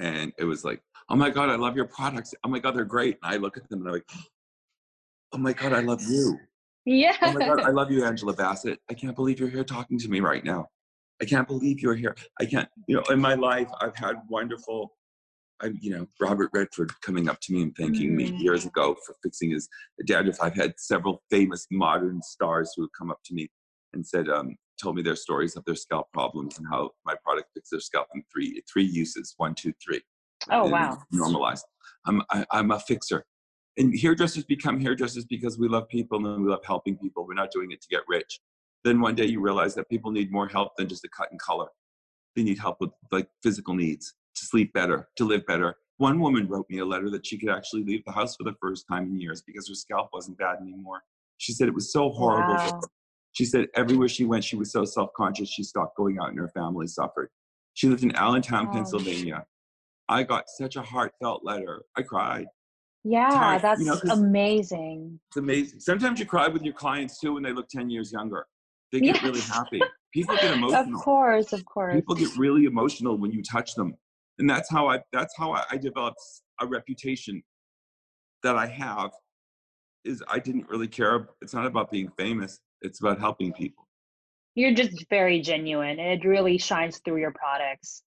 and it was like, oh my God, I love your products. Oh my God, they're great. And I look at them and I'm like, oh my God, I love you. Yeah. Oh my God, I love you, Angela Bassett. I can't believe you're here talking to me right now. I can't believe you're here. I can't, you know, in my life, I've had wonderful, I, you know, Robert Redford coming up to me and thanking mm. me years ago for fixing his dandruff. I've had several famous modern stars who have come up to me and said, um, told me their stories of their scalp problems and how my product fixed their scalp in three three uses one two three oh wow. normalized. I'm I, am i am a fixer. And hairdressers become hairdressers because we love people and we love helping people. We're not doing it to get rich. Then one day you realize that people need more help than just a cut and color. They need help with like physical needs to sleep better to live better. One woman wrote me a letter that she could actually leave the house for the first time in years because her scalp wasn't bad anymore. She said it was so horrible. Wow. She said everywhere she went, she was so self conscious, she stopped going out and her family suffered. She lived in Allentown, oh. Pennsylvania. I got such a heartfelt letter. I cried. Yeah, that's you know, amazing. It's amazing. Sometimes you cry with your clients too when they look 10 years younger. They get really happy. People get emotional. Of course, of course. People get really emotional when you touch them. And that's how I that's how I, I developed a reputation that I have is I didn't really care. It's not about being famous it's about helping people you're just very genuine it really shines through your products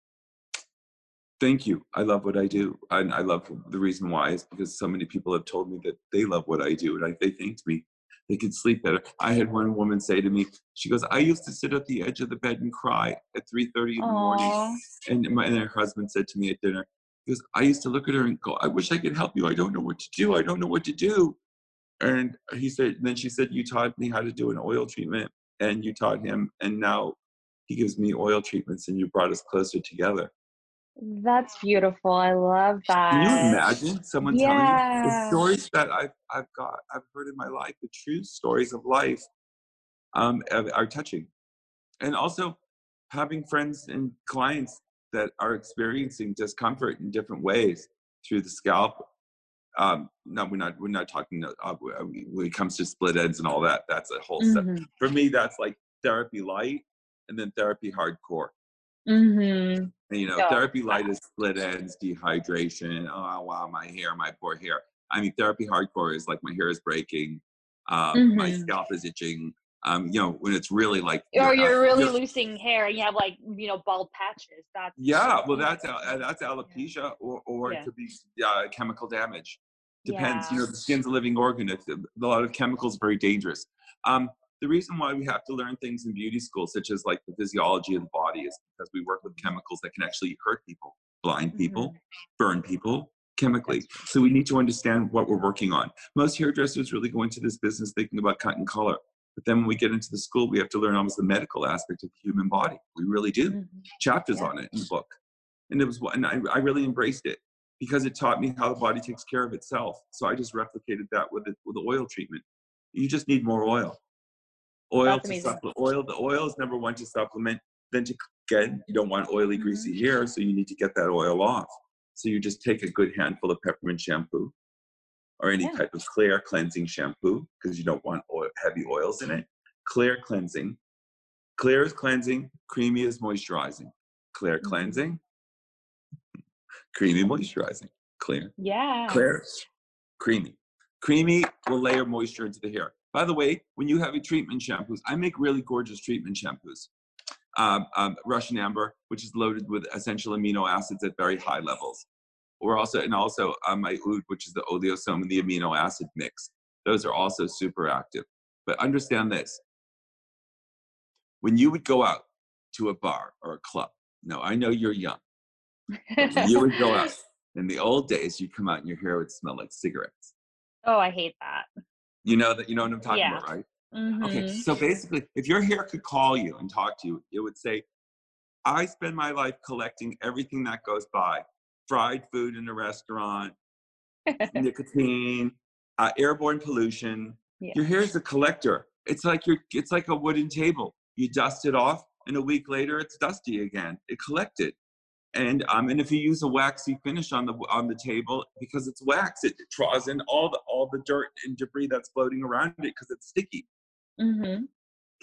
thank you. I love what i do and i love the reason why is because so many people have told me that they love what i do and I, they thanked me they could sleep better. I had one woman say to me she goes i used to sit at the edge of the bed and cry at 3.30 in the morning and, my, and her husband said to me at dinner because i used to look at her and go i wish i could help you. I don't know what to do. I don't know what to do and he said, and then she said, You taught me how to do an oil treatment, and you taught him, and now he gives me oil treatments, and you brought us closer together. That's beautiful. I love that. Can you imagine someone yeah. telling you the stories that I've, I've got, I've heard in my life, the true stories of life um, are touching. And also having friends and clients that are experiencing discomfort in different ways through the scalp. Um, no, we're not. We're not talking uh, when it comes to split ends and all that. That's a whole mm-hmm. For me, that's like therapy light, and then therapy hardcore. Mm-hmm. And, you know, yeah. therapy light is split ends, dehydration. Oh wow, my hair, my poor hair. I mean, therapy hardcore is like my hair is breaking, um, mm-hmm. my scalp is itching, um, you know, when it's really like, or you're uh, really you're, losing hair and you have like, you know, bald patches. That's yeah. Well, that's uh, that's alopecia, or or yeah. it could be uh, chemical damage. Depends. Yeah. You know, the skin's a living organ. It's, a lot of chemicals very dangerous. Um, the reason why we have to learn things in beauty school, such as like the physiology of the body, is because we work with chemicals that can actually hurt people, blind people, mm-hmm. burn people, chemically. So we need to understand what we're working on. Most hairdressers really go into this business thinking about cut and color. But then when we get into the school, we have to learn almost the medical aspect of the human body. We really do. Mm-hmm. Chapters yeah. on it in the book. And it was and I, I really embraced it because it taught me how the body takes care of itself. So I just replicated that with the, with the oil treatment. You just need more oil. Oil to supplement oil. The oil is number one to supplement. Then to get you don't want oily, greasy mm-hmm. hair, so you need to get that oil off. So you just take a good handful of peppermint shampoo or any yeah. type of clear cleansing shampoo because you don't want oil, heavy oils in it. Clear cleansing. Clear is cleansing, creamy is moisturizing. Clear mm-hmm. cleansing, creamy moisturizing. Clear. Yeah. Clear, creamy. Creamy will layer moisture into the hair. By the way, when you have a treatment shampoos, I make really gorgeous treatment shampoos um, um, Russian amber, which is loaded with essential amino acids at very high levels. Or also, and also um, my oud, which is the oleosome and the amino acid mix. Those are also super active. But understand this: when you would go out to a bar or a club, no, I know you're young. you would go out. In the old days, you'd come out and your hair would smell like cigarettes. Oh, I hate that. You know that you know what I'm talking yeah. about, right? Mm-hmm. Okay, so basically, if your hair could call you and talk to you, it would say, I spend my life collecting everything that goes by fried food in a restaurant, nicotine, uh, airborne pollution. Yeah. Your hair is a collector. It's like your, it's like a wooden table. You dust it off, and a week later, it's dusty again. It collected, and um, and if you use a waxy finish on the on the table, because it's wax, it draws in all the all the dirt and debris that's floating around it because it's sticky. Mm-hmm.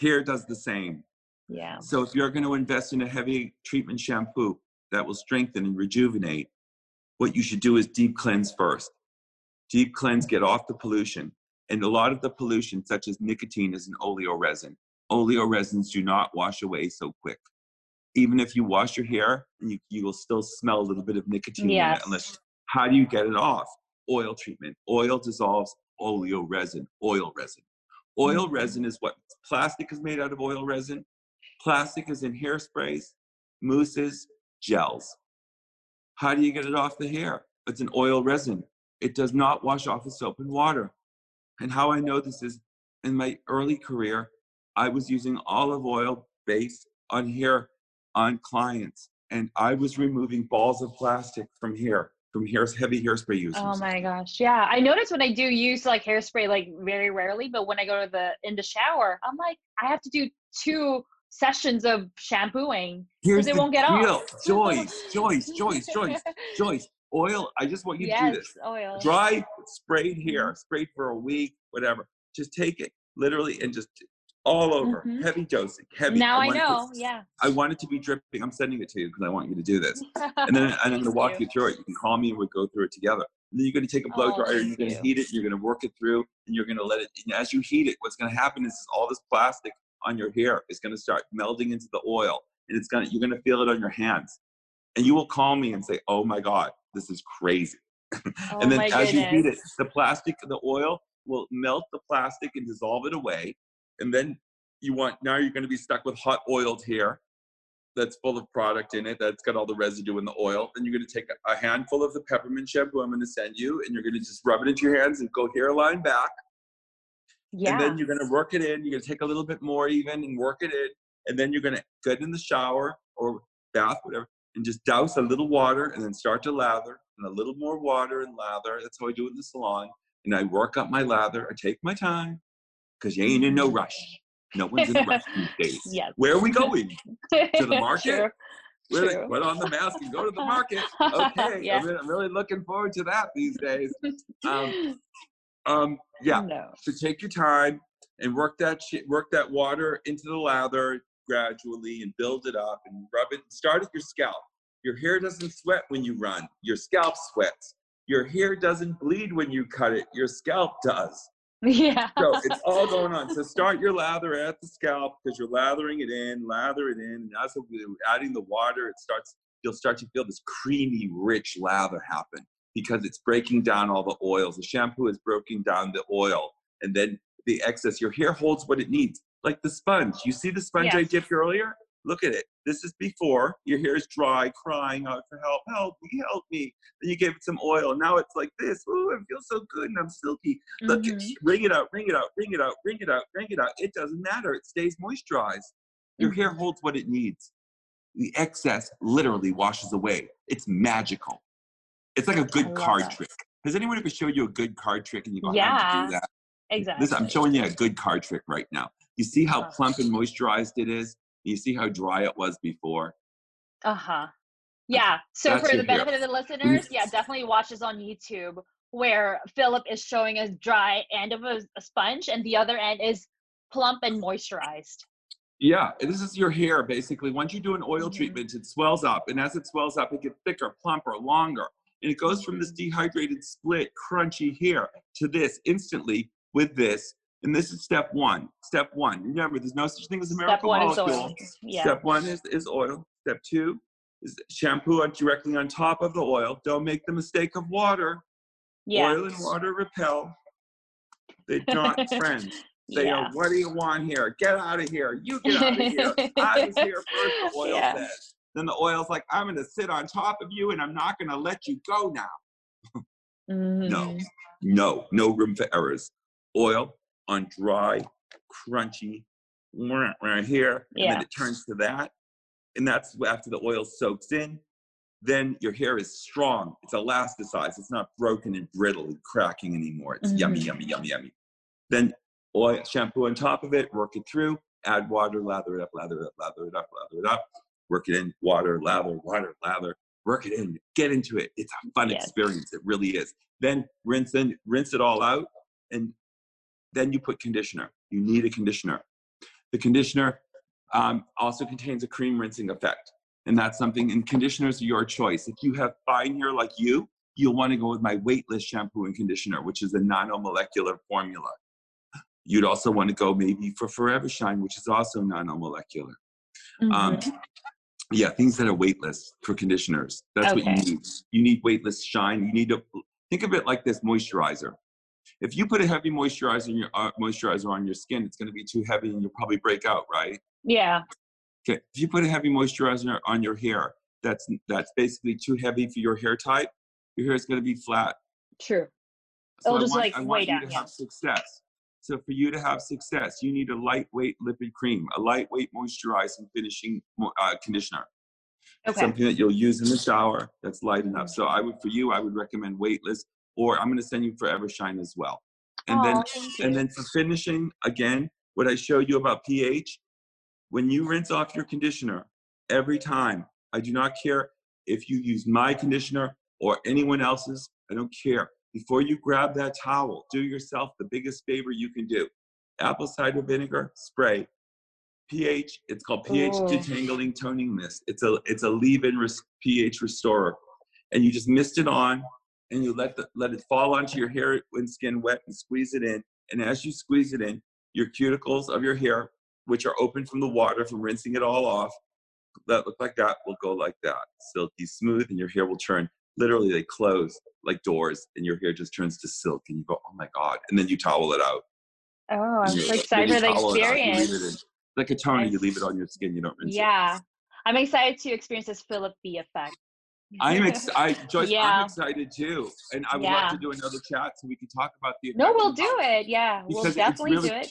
Hair does the same. Yeah. So if you're going to invest in a heavy treatment shampoo that will strengthen and rejuvenate, what you should do is deep cleanse first. Deep cleanse, get off the pollution. And a lot of the pollution, such as nicotine, is an oleoresin. Oleoresins do not wash away so quick. Even if you wash your hair, you, you will still smell a little bit of nicotine yes. unless how do you get it off? Oil treatment. Oil dissolves oleo resin, oil resin. Oil mm-hmm. resin is what plastic is made out of oil resin. Plastic is in hairsprays, mousses, gels. How do you get it off the hair? It's an oil resin. It does not wash off with soap and water. And how I know this is in my early career, I was using olive oil based on hair on clients, and I was removing balls of plastic from hair from hair heavy hairspray users. Oh my gosh. Yeah. I notice when I do use like hairspray like very rarely, but when I go to the in the shower, I'm like, I have to do two sessions of shampooing because it won't get deal. off. Joyce, Joyce, Joyce, Joyce, Joyce. Oil. I just want you yes, to do this. Oil. Dry, sprayed hair, mm-hmm. sprayed for a week, whatever. Just take it literally and just all over, mm-hmm. heavy dosing, heavy. Now I, I know, yeah. I want it to be dripping. I'm sending it to you because I want you to do this, and then and I'm going to walk you. you. through it. You can call me and we'll go through it together. And then you're going to take a blow oh, dryer, you're going to heat it, you're going to work it through, and you're going to let it. And as you heat it, what's going to happen is all this plastic on your hair is going to start melding into the oil, and it's going to you're going to feel it on your hands, and you will call me and say, "Oh my God, this is crazy." Oh and then as goodness. you heat it, the plastic, the oil will melt the plastic and dissolve it away, and then you want now you're going to be stuck with hot oiled hair that's full of product in it that's got all the residue in the oil then you're going to take a handful of the peppermint shampoo i'm going to send you and you're going to just rub it into your hands and go hairline back yeah. and then you're going to work it in you're going to take a little bit more even and work it in and then you're going to get in the shower or bath whatever and just douse a little water and then start to lather and a little more water and lather that's how i do it in the salon and i work up my lather i take my time because you ain't in no rush no one's in the rush these days. Yes. Where are we going? to the market? really True. put on the mask and go to the market. Okay, Yeah. I'm, really, I'm really looking forward to that these days. Um, um, yeah, No. so take your time and work that shit, work that water into the lather gradually and build it up and rub it. Start at your scalp. Your hair doesn't sweat when you run. Your scalp sweats. Your hair doesn't bleed when you cut it. Your scalp does. Yeah. So it's all going on. So start your lather at the scalp because you're lathering it in, lather it in, and as we're adding the water, it starts. You'll start to feel this creamy, rich lather happen because it's breaking down all the oils. The shampoo is breaking down the oil, and then the excess. Your hair holds what it needs, like the sponge. You see the sponge I Yes. dipped earlier? Look at it. This is before. Your hair is dry, crying out for help. Help me, help me. Then you gave it some oil. Now it's like this. Ooh, it feels so good and I'm silky. Look, Mhm. wring it out, wring it out, wring it out, wring it out, wring it out. It doesn't matter. It stays moisturized. Your hair Mhm. holds what it needs. The excess literally washes away. It's magical. It's like a good card that. trick. Has anyone ever showed you a good card trick and you go, how Yeah. you do that? Exactly. Listen, I'm showing you a good card trick right now. You see how plump and moisturized it is? You see how dry it was before? Uh huh. Yeah. So That's for the hair. benefit of the listeners, yeah, definitely watch this on YouTube where Philip is showing a dry end of a, a sponge and the other end is plump and moisturized. Yeah, this is your hair basically. Once you do an oil Mhm. treatment, it swells up, and as it swells up, it gets thicker, plumper, longer, and it goes from this dehydrated, split, crunchy hair to this instantly with this. And this is step one. Step one. Remember, there's no such thing as a Step miracle one is oil. Yeah. Step one is, is oil. Step two is shampoo directly on top of the oil. Don't make the mistake of water. yeah. Oil and water repel. They're not friends. They yeah. are, what do you want here? Get out of here. You get out of here. I was here first, the oil Yeah. says. Then the oil's like, I'm going to sit on top of you and I'm not going to let you go now. No, Mhm. no, no room for errors. Oil on dry, crunchy, right here. And then it turns to that. And that's after the oil soaks in. Then your hair is strong. It's elasticized. It's not broken and brittle and cracking anymore. It's yummy, Mhm. yummy, yummy, yummy. Then oil, shampoo on top of it, work it through, add water, lather it up, lather it up, lather it up, lather it up, work it in, water, lather, water, lather, work it in, get into it. It's a fun Yes. experience. It really is. Then rinse in, rinse it all out, and then you put conditioner. You need a conditioner. The conditioner um, also contains a cream rinsing effect. And that's something, and conditioners are your choice. If you have fine hair like you, you'll want to go with my weightless shampoo and conditioner, which is a nanomolecular formula. You'd also want to go maybe for Forever Shine, which is also nanomolecular. Um, Mhm. yeah, things that are weightless for conditioners. That's what you need. You need weightless shine. You need to think of it like this moisturizer. If you put a heavy moisturizer in your uh, moisturizer on your skin, it's going to be too heavy and you'll probably break out, right? Yeah. Okay. If you put a heavy moisturizer on your hair, that's that's basically too heavy for your hair type. Your hair is going to be flat. True. So It'll I just, want, like, I want you down, to yeah. have success. So for you to have success, you need a lightweight lipid cream, a lightweight moisturizing finishing uh, conditioner. Okay. something that you'll use in the shower that's light enough. So I would, for you, I would recommend weightless, or I'm going to send you Forever Shine as well. And then, and then for finishing, again, what I showed you about pH, when you rinse off your conditioner every time, I do not care if you use my conditioner or anyone else's. I don't care. Before you grab that towel, do yourself the biggest favor you can do. Apple cider vinegar spray pH. It's called pH Ooh. detangling toning mist. It's a it's a leave-in res- pH restorer, and you just mist it on, and you let the let it fall onto your hair when skin wet, and squeeze it in. And as you squeeze it in, your cuticles of your hair, which are open from the water from rinsing it all off, that look like that will go like that, silky smooth, and your hair will turn. Literally, they close like doors, and your hair just turns to silk, and you go, "Oh my god!" And then you towel it out. Oh, I'm so excited for the towel it out, you leave it experience. Like a toner, you leave it on your skin. You don't rinse it. Yeah. I'm excited to experience this Philip B effect. I am ex- I Joyce, Yeah. I'm excited too, and I would love to do another chat so we can talk about the. no, we'll do it. Yeah, we'll definitely really- do it.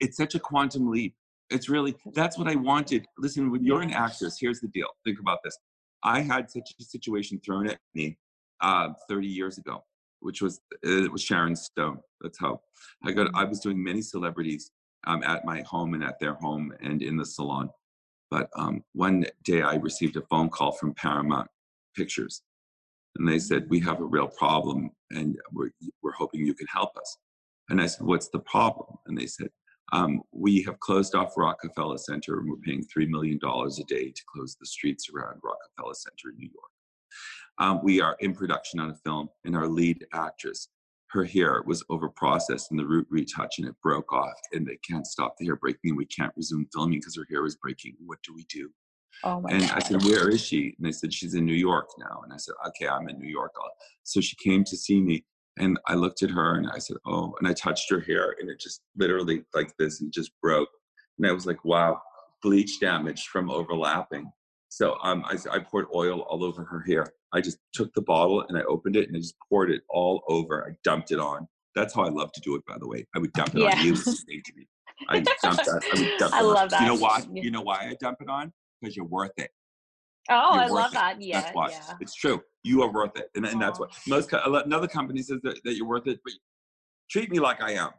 It's such a quantum leap. It's really that's what I wanted. Listen, when you're an actress, here's the deal. Think about this. I had such a situation thrown at me uh, 30 years ago, which was it was Sharon Stone. That's how I got. I was doing many celebrities um, at my home and at their home and in the salon. But um, one day I received a phone call from Paramount Pictures, and they said we have a real problem, and we're we're hoping you can help us. And I said, what's the problem? And they said, um, we have closed off Rockefeller Center and we're paying $3 million a day to close the streets around Rockefeller Center in New York. Um, we are in production on a film, and our lead actress, her hair was overprocessed and the root retouch and it broke off, and they can't stop the hair breaking, and we can't resume filming because her hair is breaking. What do we do? Oh my and God. I said, Where is she? And they said, She's in New York now. And I said, Okay, I'm in New York. So she came to see me. And I looked at her and I said, Oh, and I touched her hair and it just literally like this and just broke. And I was like, Wow, bleach damage from overlapping. So um, I, I poured oil all over her hair. I just took the bottle and I opened it and I just poured it all over. I dumped it on. That's how I love to do it, by the way. I would dump it Yeah. on you. if you stayed to me. I dumped that. I would dump I it on. love You know why? You know why I dump it on? Because you're worth it. Oh, You're I love it. that. Yeah. That's why. Yeah. It's true. You are worth it. And, and that's what most, co- a lot- another company says that, that you're worth it, but treat me like I am.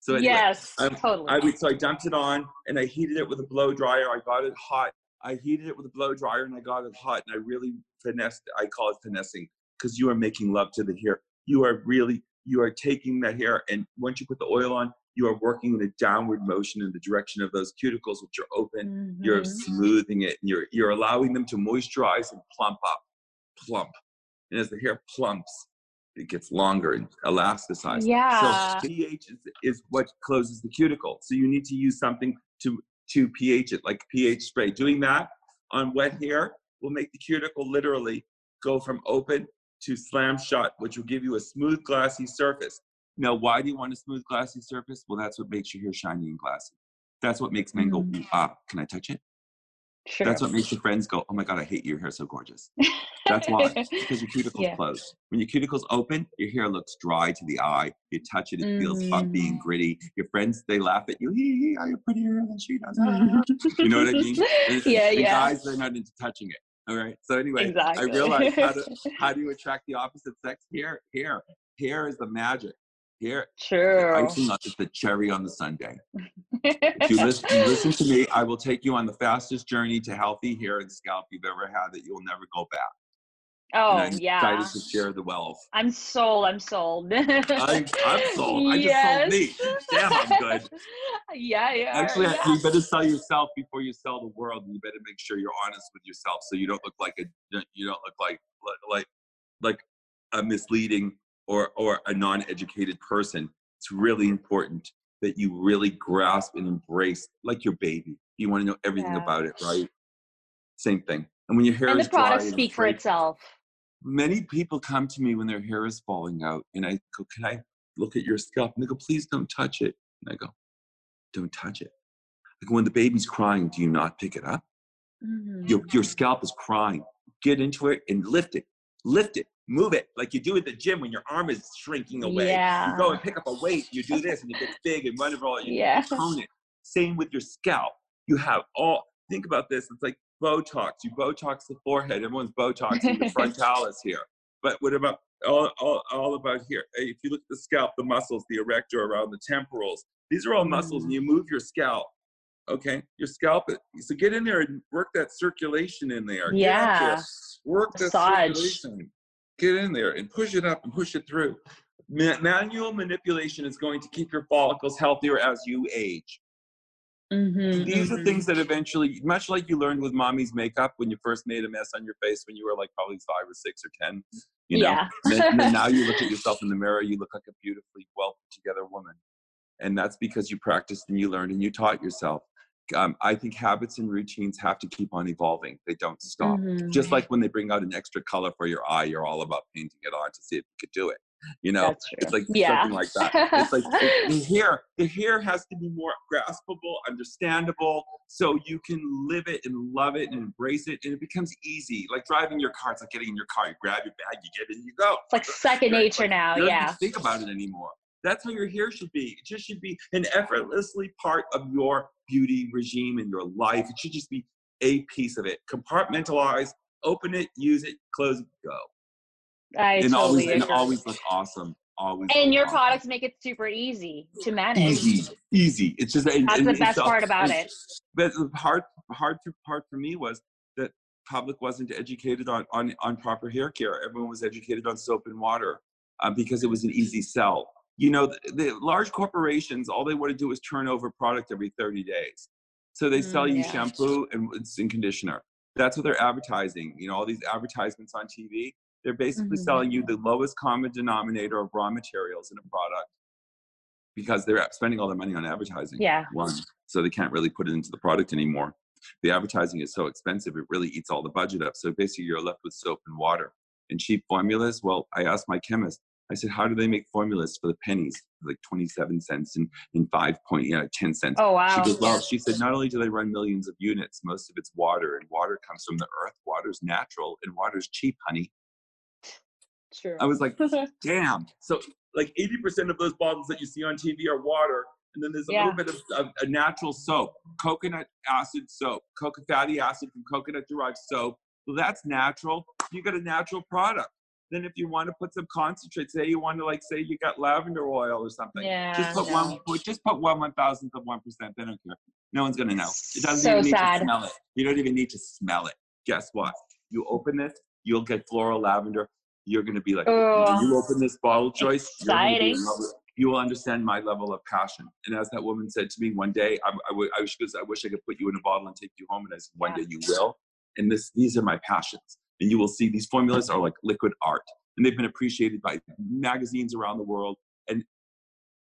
So anyway, yes, totally. I so I dumped it on and I heated it with a blow dryer. I got it hot. I heated it with a blow dryer and I got it hot and I really finessed. I call it finessing because you are making love to the hair. You are really, you are taking the hair and once you put the oil on, you are working in a downward motion in the direction of those cuticles, which are open. You're Mhm. smoothing it and you're, you're allowing them to moisturize and plump up, plump. And as the hair plumps, it gets longer and elasticized. Yeah. So pH is, is what closes the cuticle. So you need to use something to to pH it, like pH spray. Doing that on wet hair will make the cuticle literally go from open to slam shut, which will give you a smooth, glassy surface. Now, why do you want a smooth, glassy surface? Well, that's what makes your hair shiny and glassy. That's what makes men go, Mm. "Ooh, ah, can I touch it? Sure. That's what makes your friends go, oh my God, I hate your hair so gorgeous. That's why, because your cuticle's Yeah. closed. When your cuticle's open, your hair looks dry to the eye. You touch it, it feels bumpy Mm. and gritty. Your friends, they laugh at you. Hee hee, I have prettier than she does. Ah." Mhm. You know what I mean? And, yeah, and yeah. guys, they're not into touching it. All right. So anyway, exactly. I realized how to how do you attract the opposite sex? Hair, hair, hair is the magic. Hair, True. icing on is the cherry on the sundae. If you listen, listen to me, I will take you on the fastest journey to healthy hair and scalp you've ever had that you'll never go back. oh, and I'm yeah. excited to share the wealth. I'm sold. I'm sold. I'm, I'm sold. I just sold me. Damn, I'm good. yeah, yeah. Actually, yeah. you better sell yourself before you sell the world. And you better make sure you're honest with yourself, so you don't look like a you don't look like like like a misleading or or a non-educated person. It's really important that you really grasp and embrace like your baby. You want to know everything Yeah. about it, right? Same thing. And when your hair and is the products speak for itself. many people come to me when their hair is falling out and I go, Can I look at your scalp? And they go, Please don't touch it. And I go, Don't touch it. Like when the baby's crying, do you not pick it up? Your, your Mhm. scalp is crying. Get into it and lift it. Lift it. Move it. Like you do at the gym when your arm is shrinking away. Yeah. You go and pick up a weight. You do this and it gets big and wonderful. You Yeah. tone it. Same with your scalp. You have all, think about this. It's like Botox. You Botox the forehead. Everyone's Botoxing the frontalis here. But what about all, all, all about here? If you look at the scalp, the muscles, the erector around the temporals, these are all muscles, and mm-hmm. you move your scalp. Okay, your scalp. So get in there and work that circulation in there. Yeah. work that Massage. circulation. Get in there and push it up and push it through. Manual manipulation is going to keep your follicles healthier as you age. Mhm, These are mhm. things that eventually, much like you learned with mommy's makeup when you first made a mess on your face when you were like probably five or six or ten. You know, Yeah. and then, and then now you look at yourself in the mirror, you look like a beautifully well put together woman, and that's because you practiced and you learned and you taught yourself. Um, I think habits and routines have to keep on evolving; they don't stop. Just Mhm. like when they bring out an extra color for your eye, you're all about painting it on to see if you could do it. You know, it's like Yeah. something like that. It's like the, the hair. The hair has to be more graspable, understandable, so you can live it and love it and embrace it, and it becomes easy. Like driving your car. It's like getting in your car. You grab your bag, you get in, you go. It's like second nature like, now. You don't even Yeah. think about it anymore. That's how your hair should be. It just should be an effortlessly part of your beauty regime in your life. It should just be a piece of it. Compartmentalize, open it, use it, close it, go I and totally always agree. and always look awesome always. And your wrong. products make it super easy to manage. easy, easy. It's just and, That's and the best part about it. But the hard, hard part for me was that public wasn't educated on on, on proper hair care. Everyone was educated on soap and water uh, because it was an easy sell. You know, the, the large corporations, all they want to do is turn over product every 30 days. So they sell Mm, you yeah. shampoo and, and conditioner. That's what they're advertising. You know, all these advertisements on TV. They're basically Mhm. selling you the lowest common denominator of raw materials in a product because they're spending all their money on advertising Yeah. one so they can't really put it into the product anymore the advertising is so expensive it really eats all the budget up so basically you're left with soap and water and cheap formulas well i asked my chemist i said how do they make formulas for the pennies like 27 cents and, and 5 point you know 10 cents Oh wow. she goes well she said not only do they run millions of units most of it's water and water comes from the earth water's natural and water's cheap honey True. i was like damn. So like 80% of those bottles that you see on TV are water. And then there's a Yeah. little bit of, of a natural soap, coconut acid soap, coca fatty acid from coconut derived soap. Well, that's natural. You got a natural product. Then if you want to put some concentrate, say you want to like say you got lavender oil or something. yeah. just put no. one put- just put one one thousandth of one percent. They don't care. No one's gonna know. It doesn't So even need sad. to smell it. You don't even need to smell it. Guess what? You open this, you'll get floral lavender. You're gonna be like, Oh, you open this bottle, Joyce, you're gonna be in exciting. you will understand my level of passion. And as that woman said to me one day, I, I, w- I, wish, I wish I could put you in a bottle and take you home. And I said, one Yeah. day you will. And this, these are my passions. And you will see these formulas are like liquid art. And they've been appreciated by magazines around the world and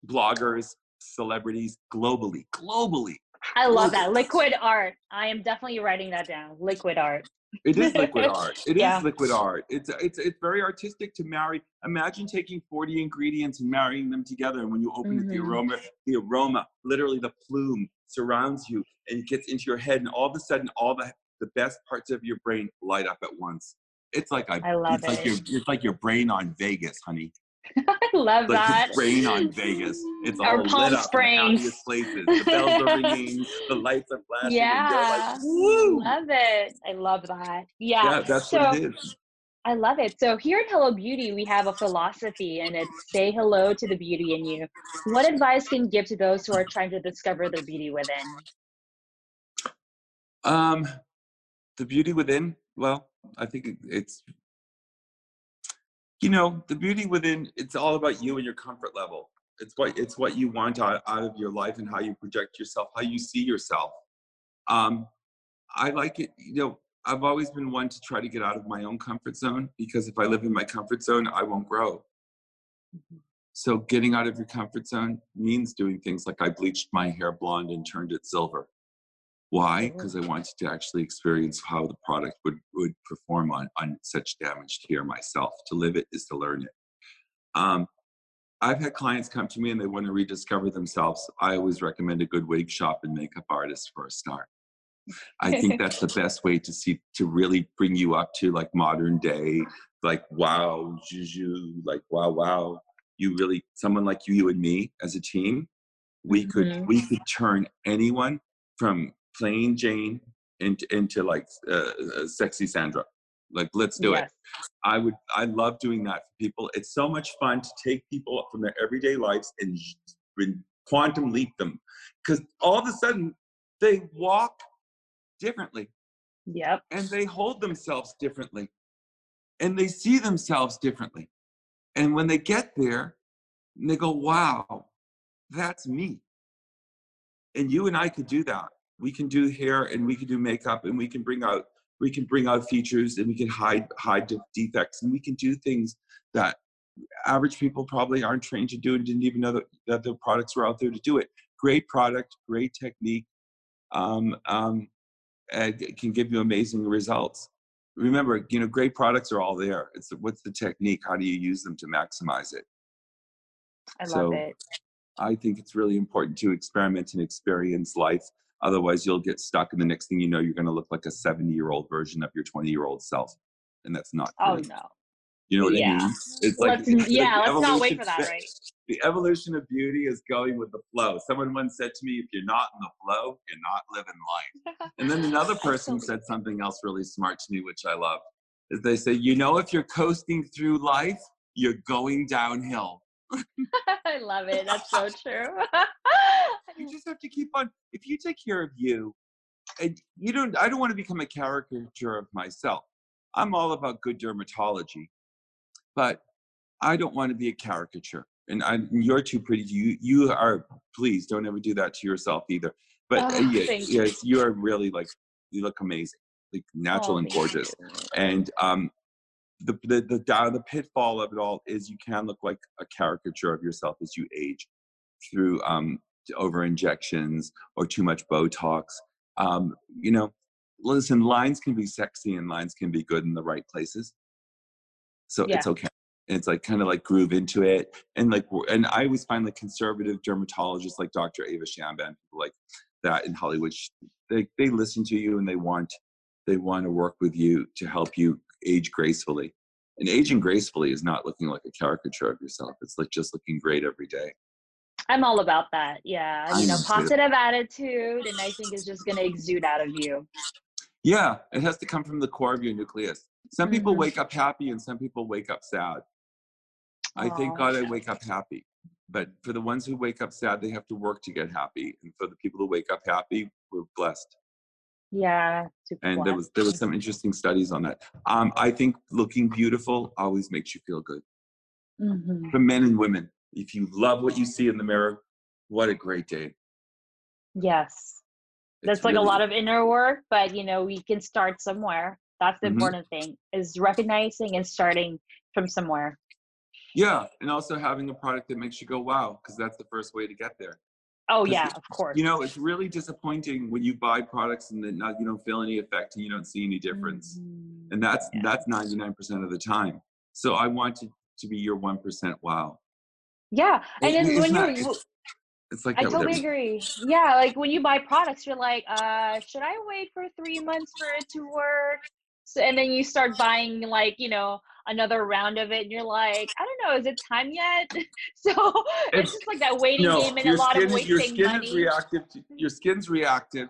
bloggers, celebrities globally. Globally. I love that. Liquid art. I am definitely writing that down. Liquid art. It is liquid art. It is Yeah. liquid art. It's it's it's very artistic to marry. Imagine taking 40 ingredients and marrying them together. And when you open it, the mm-hmm. aroma, the aroma, literally the plume surrounds you and it gets into your head, and all of a sudden, all the the best parts of your brain light up at once. It's like a, I love it's like your it's like your brain on Vegas, honey. I love Like that. your brain on Vegas. It's Or all Palm lit up Springs. in places. The bells are ringing, the lights are flashing, Yeah. like! Love it. I love that. Yeah. Yeah, that's so, what it is. I love it. So here at Hello Beauty, we have a philosophy and it's say hello to the beauty in you. What advice can you give to those who are trying to discover their beauty within? Um, the beauty within. Well, I think it's, you know, the beauty within. It's all about you and your comfort level. It's what it's what you want out, out of your life and how you project yourself, how you see yourself. Um, I like it. You know, I've always been one to try to get out of my own comfort zone because if I live in my comfort zone, I won't grow. So getting out of your comfort zone means doing things like I bleached my hair blonde and turned it silver. Why? Because I wanted to actually experience how the product would, would perform on, on such damaged hair myself. To live it is to learn it. Um, I've had clients come to me and they want to rediscover themselves. I always recommend a good wig shop and makeup artist for a start. I think that's the best way to see to really bring you up to like modern day, like wow, juju, like wow, wow. You really someone like you, you and me as a team, we could Mhm. we could turn anyone from plain Jane into into like uh, uh, sexy Sandra. Like let's do it. I would I love doing that for people. It's so much fun to take people from their everyday lives and, and quantum leap them because all of a sudden they walk differently Yep. and they hold themselves differently and they see themselves differently. And when they get there, they go, wow, that's me. And you and I could do that. We can do hair and we can do makeup and we can bring out we can bring out features and we can hide hide defects and we can do things that average people probably aren't trained to do and didn't even know that, that the products were out there to do it. Great product, great technique, um, um, can give you amazing results. Remember, you know, great products are all there. It's what's the technique? How do you use them to maximize it? I love So- it. I think it's really important to experiment and experience life. Otherwise, you'll get stuck, and the next thing you know, you're going to look like a 70 year old version of your 20 year old self. And that's not Oh good. no. You know what yeah. I mean? It's like, Let's, like yeah, the let's not wait for that, right? The evolution of beauty is going with the flow. Someone once said to me, if you're not in the flow, you're not living life. And then another person said something else really smart to me, which I love. Is they say, you know, if you're coasting through life, you're going downhill. I love it. That's so true. you just have to keep on. If you take care of you, and you don't, I don't want to become a caricature of myself. I'm all about good dermatology, but I don't want to be a caricature. And I, you're too pretty. You, you are. Please don't ever do that to yourself either. But Oh, uh, yeah, thank yes, you are really like you look amazing, like natural Oh, and gorgeous. And um, the the the down the pitfall of it all is you can look like a caricature of yourself as you age through um over injections or too much Botox. Um, you know, listen, lines can be sexy and lines can be good in the right places. So it's okay. It's like kind of like groove into it, and like, and I always find like conservative dermatologists like Dr. Ava Shamban, people like that in Hollywood, they they listen to you and they want they want to work with you to help you age gracefully. And aging gracefully is not looking like a caricature of yourself. It's like just looking great every day. I'm all about that. Yeah. You know, positive attitude, and I think it's just going to exude out of you. Yeah, it has to come from the core of your nucleus. Some people Mhm. wake up happy and some people wake up sad. I thank God I wake up happy. But for the ones who wake up sad, they have to work to get happy. And for the people who wake up happy, we're blessed. Yeah. Super And there was there was some interesting studies on that. Um, I think looking beautiful always makes you feel good. hmm For men and women, if you love what you see in the mirror, what a great day. Yes. It's That's like a lot of inner work, but you know, we can start somewhere. That's the Mhm. important thing is recognizing and starting from somewhere. Yeah, and also having a product that makes you go wow, because that's the first way to get there. Oh yeah, of course. You know, it's really disappointing when you buy products and then not, you don't feel any effect and you don't see any difference. Mhm. And that's Yeah. that's 99% of the time. So I want to, to be your 1% wow. Yeah, and It- then it's when not- you, it's, it's like I totally agree. Yeah, like when you buy products, you're like, uh, should I wait for three months for it to work? So, and then you start buying like, you know, another round of it, and you're like, I don't know, is it time yet? so it's, It's- just like that waiting No, game and a lot skin, of is- your wasting skin money. is reactive. To, your skin's reactive.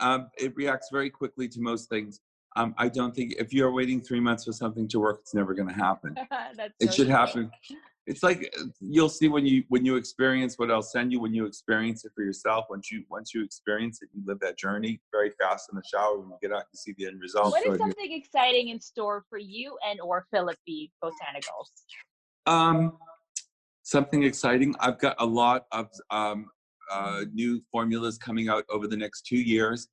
Um, it reacts very quickly to most things. Um, I don't think if you're waiting three months for something to work, it's never going to happen. That's it so should happen it's like uh, you'll see when you when you experience what i'll send you when you experience it for yourself once you once you experience it you live that journey very fast in the shower when you get out you see the end result What So is you- something exciting in store for you and or Philip B. Botanicals? um something exciting i've got a lot of um uh, new formulas coming out over the next two years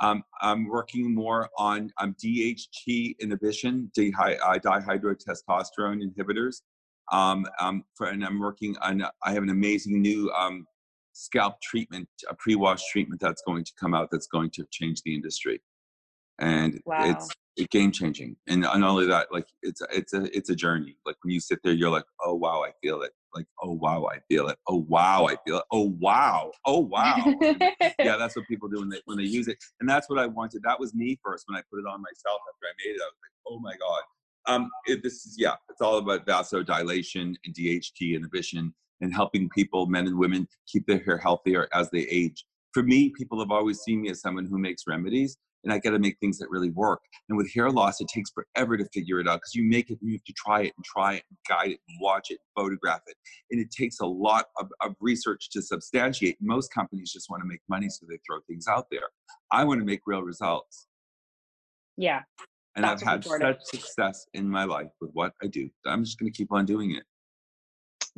um, i'm working more on um, dht inhibition dehy- uh, dihydrotestosterone inhibitors um, um, for, and i'm working on i have an amazing new um, scalp treatment a pre-wash treatment that's going to come out that's going to change the industry. And Wow. it's it game changing. And not only that like it's a, it's a it's a journey. Like when you sit there you're like oh wow i feel it. Like oh wow i feel it. Oh wow i feel it. Oh wow. Oh wow. Yeah that's what people do when they when they use it. And that's what i wanted. That was me first when i put it on myself after i made it. I was like oh my god um it, this is yeah it's all about vasodilation and dht inhibition and helping people men and women keep their hair healthier as they age for me people have always seen me as someone who makes remedies and I got to make things that really work. And with hair loss, it takes forever to figure it out because you make it, you have to try it and try it and guide it and watch it, and photograph it, and it takes a lot of, of research to substantiate. Most companies just want to make money, so they throw things out there. I want to make real results, yeah. And That's I've had important. such success in my life with what I do. I'm just going to keep on doing it.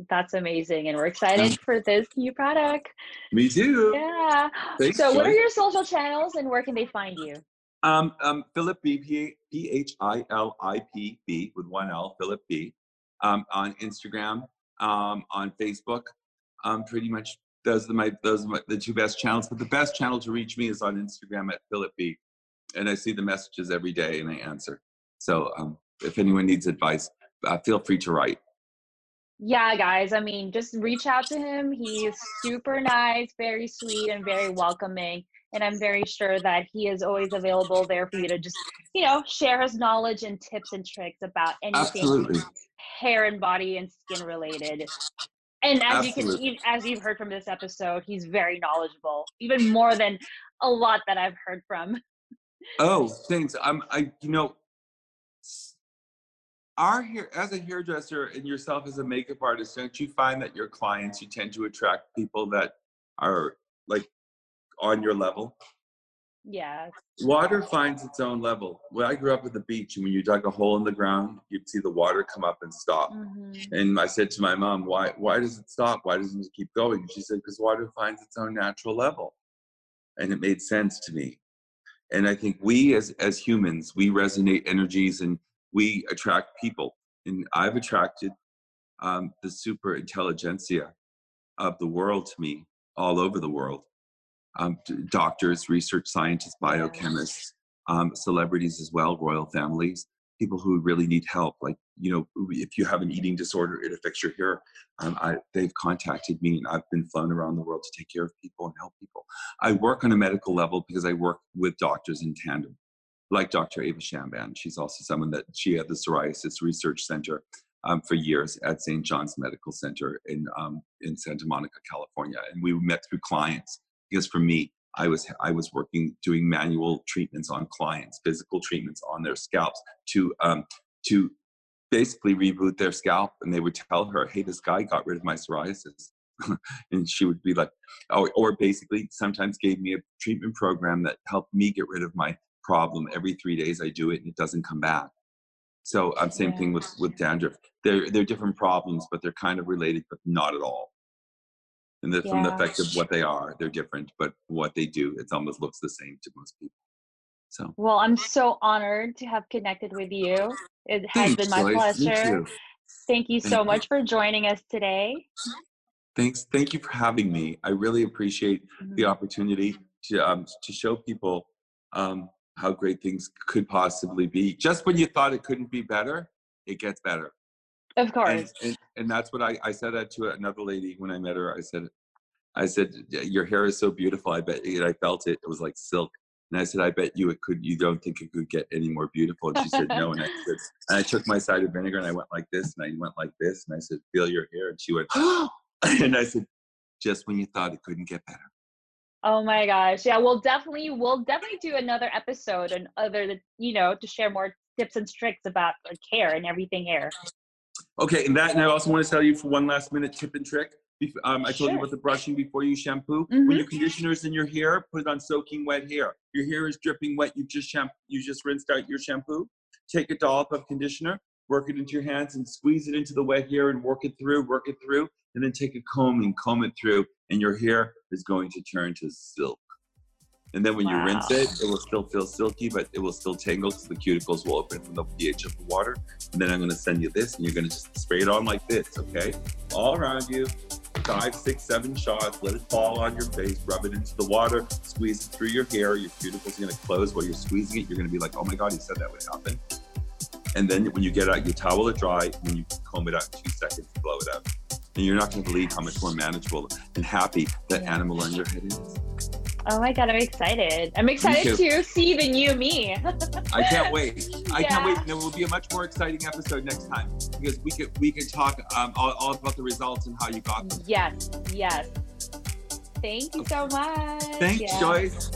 That's amazing. And we're excited for this new product. Me too. Yeah. Thanks, so, what are your social channels and where can they find you? Um, um, Philip B, P P H I L I P B with one L, Philip B, um, on Instagram, um, on Facebook. Um, pretty much those are my those are my, the two best channels. But the best channel to reach me is on Instagram at Philip B, and I see the messages every day and I answer. So um, if anyone needs advice, uh, feel free to write. Yeah, guys. I mean, just reach out to him. He's super nice, very sweet, and very welcoming. And I'm very sure that he is always available there for you to just, you know, share his knowledge and tips and tricks about anything Absolutely. hair and body and skin related. And as you can, as you've heard from this episode, he's very knowledgeable, even more than a lot that I've heard from. Oh, thanks. I'm I you know our hair as a hairdresser and yourself as a makeup artist, don't you find that your clients you tend to attract people that are like on your level? Yeah. Water finds its own level. When I grew up at the beach, and when you dug a hole in the ground, you'd see the water come up and stop. Mhm. And I said to my mom, "Why? Why does it stop? Why doesn't it keep going?" She said, "Because water finds its own natural level," and it made sense to me. And I think we, as as humans, we resonate energies and we attract people. And I've attracted um, the super intelligentsia of the world to me all over the world. Um, doctors, research scientists, biochemists, um, celebrities as well, royal families, people who really need help. Like, you know, if you have an eating disorder, it affects your hair. Um, I, they've contacted me and I've been flown around the world to take care of people and help people. I work on a medical level because I work with doctors in tandem, like Dr. Ava Shamban. She's also someone that she had the Psoriasis Research Center um, for years at St. John's Medical Center in um, in Santa Monica, California, and we met through clients. Because for me, I was I was working doing manual treatments on clients, physical treatments on their scalps to um, to basically reboot their scalp, and they would tell her, "Hey, this guy got rid of my psoriasis." and she would be like, or, or basically sometimes gave me a treatment program that helped me get rid of my problem. Every three days I do it and it doesn't come back. So um, same thing with with dandruff. They're they're different problems, but they're kind of related, but not at all. And the, from the Yeah. effect of what they are, they're different, but what they do, it almost looks the same to most people. So Well, I'm so honored to have connected with you. It has thanks, been my Joyce. Pleasure. Thank you Thank so you. much for joining us today. Thanks. Thank you for having me. I really appreciate the Mhm. opportunity to um, to show people um, how great things could possibly be. Just when you thought it couldn't be better, it gets better. Of course. and, and that's what I, I said that to another lady when I met her. I said, I said, your hair is so beautiful. I bet and I felt it. It was like silk. And I said, I bet you it could. You don't think it could get any more beautiful? And she said, no. And I said, and I took my cider vinegar and I went like this, and I went like this, and I said, feel your hair. And she went, Oh. and I said, just when you thought it couldn't get better. Oh my gosh. Yeah, we'll definitely we'll definitely do another episode and other you know to share more tips and tricks about like hair and everything hair. Okay, and that, and I also want to tell you for one last minute tip and trick. Um, I told you Sure. about the brushing before you shampoo. Mhm. When your conditioner's in your hair, put it on soaking wet hair. Your hair is dripping wet. You just shampoo. You just rinsed out your shampoo. Take a dollop of conditioner, work it into your hands, and squeeze it into the wet hair and work it through. Work it through, and then take a comb and comb it through, and your hair is going to turn to silk. And then when you rinse it, it will still feel silky, but it will still tangle because the cuticles will open from the pH of the water. And then I'm going to send you this, and you're going to just spray it on like this, okay? All around you, five, six, seven shots. Let it fall on your face. Rub it into the water. Squeeze it through your hair. Your cuticles are going to close while you're squeezing it. You're going to be like, "Oh my God, he said that would happen." And then when you get out, you towel it dry. When you comb it out in two seconds, blow it up. And you're not going to believe how much more manageable and happy that animal on your head is. Oh my god, I'm excited. I'm excited too. to see the new me. I can't wait. I can't wait. And it will be a much more exciting episode next time because we could we could talk um, all, all about the results and how you got them. yes, yes. Thank you so much. Thanks, Yeah. Joyce.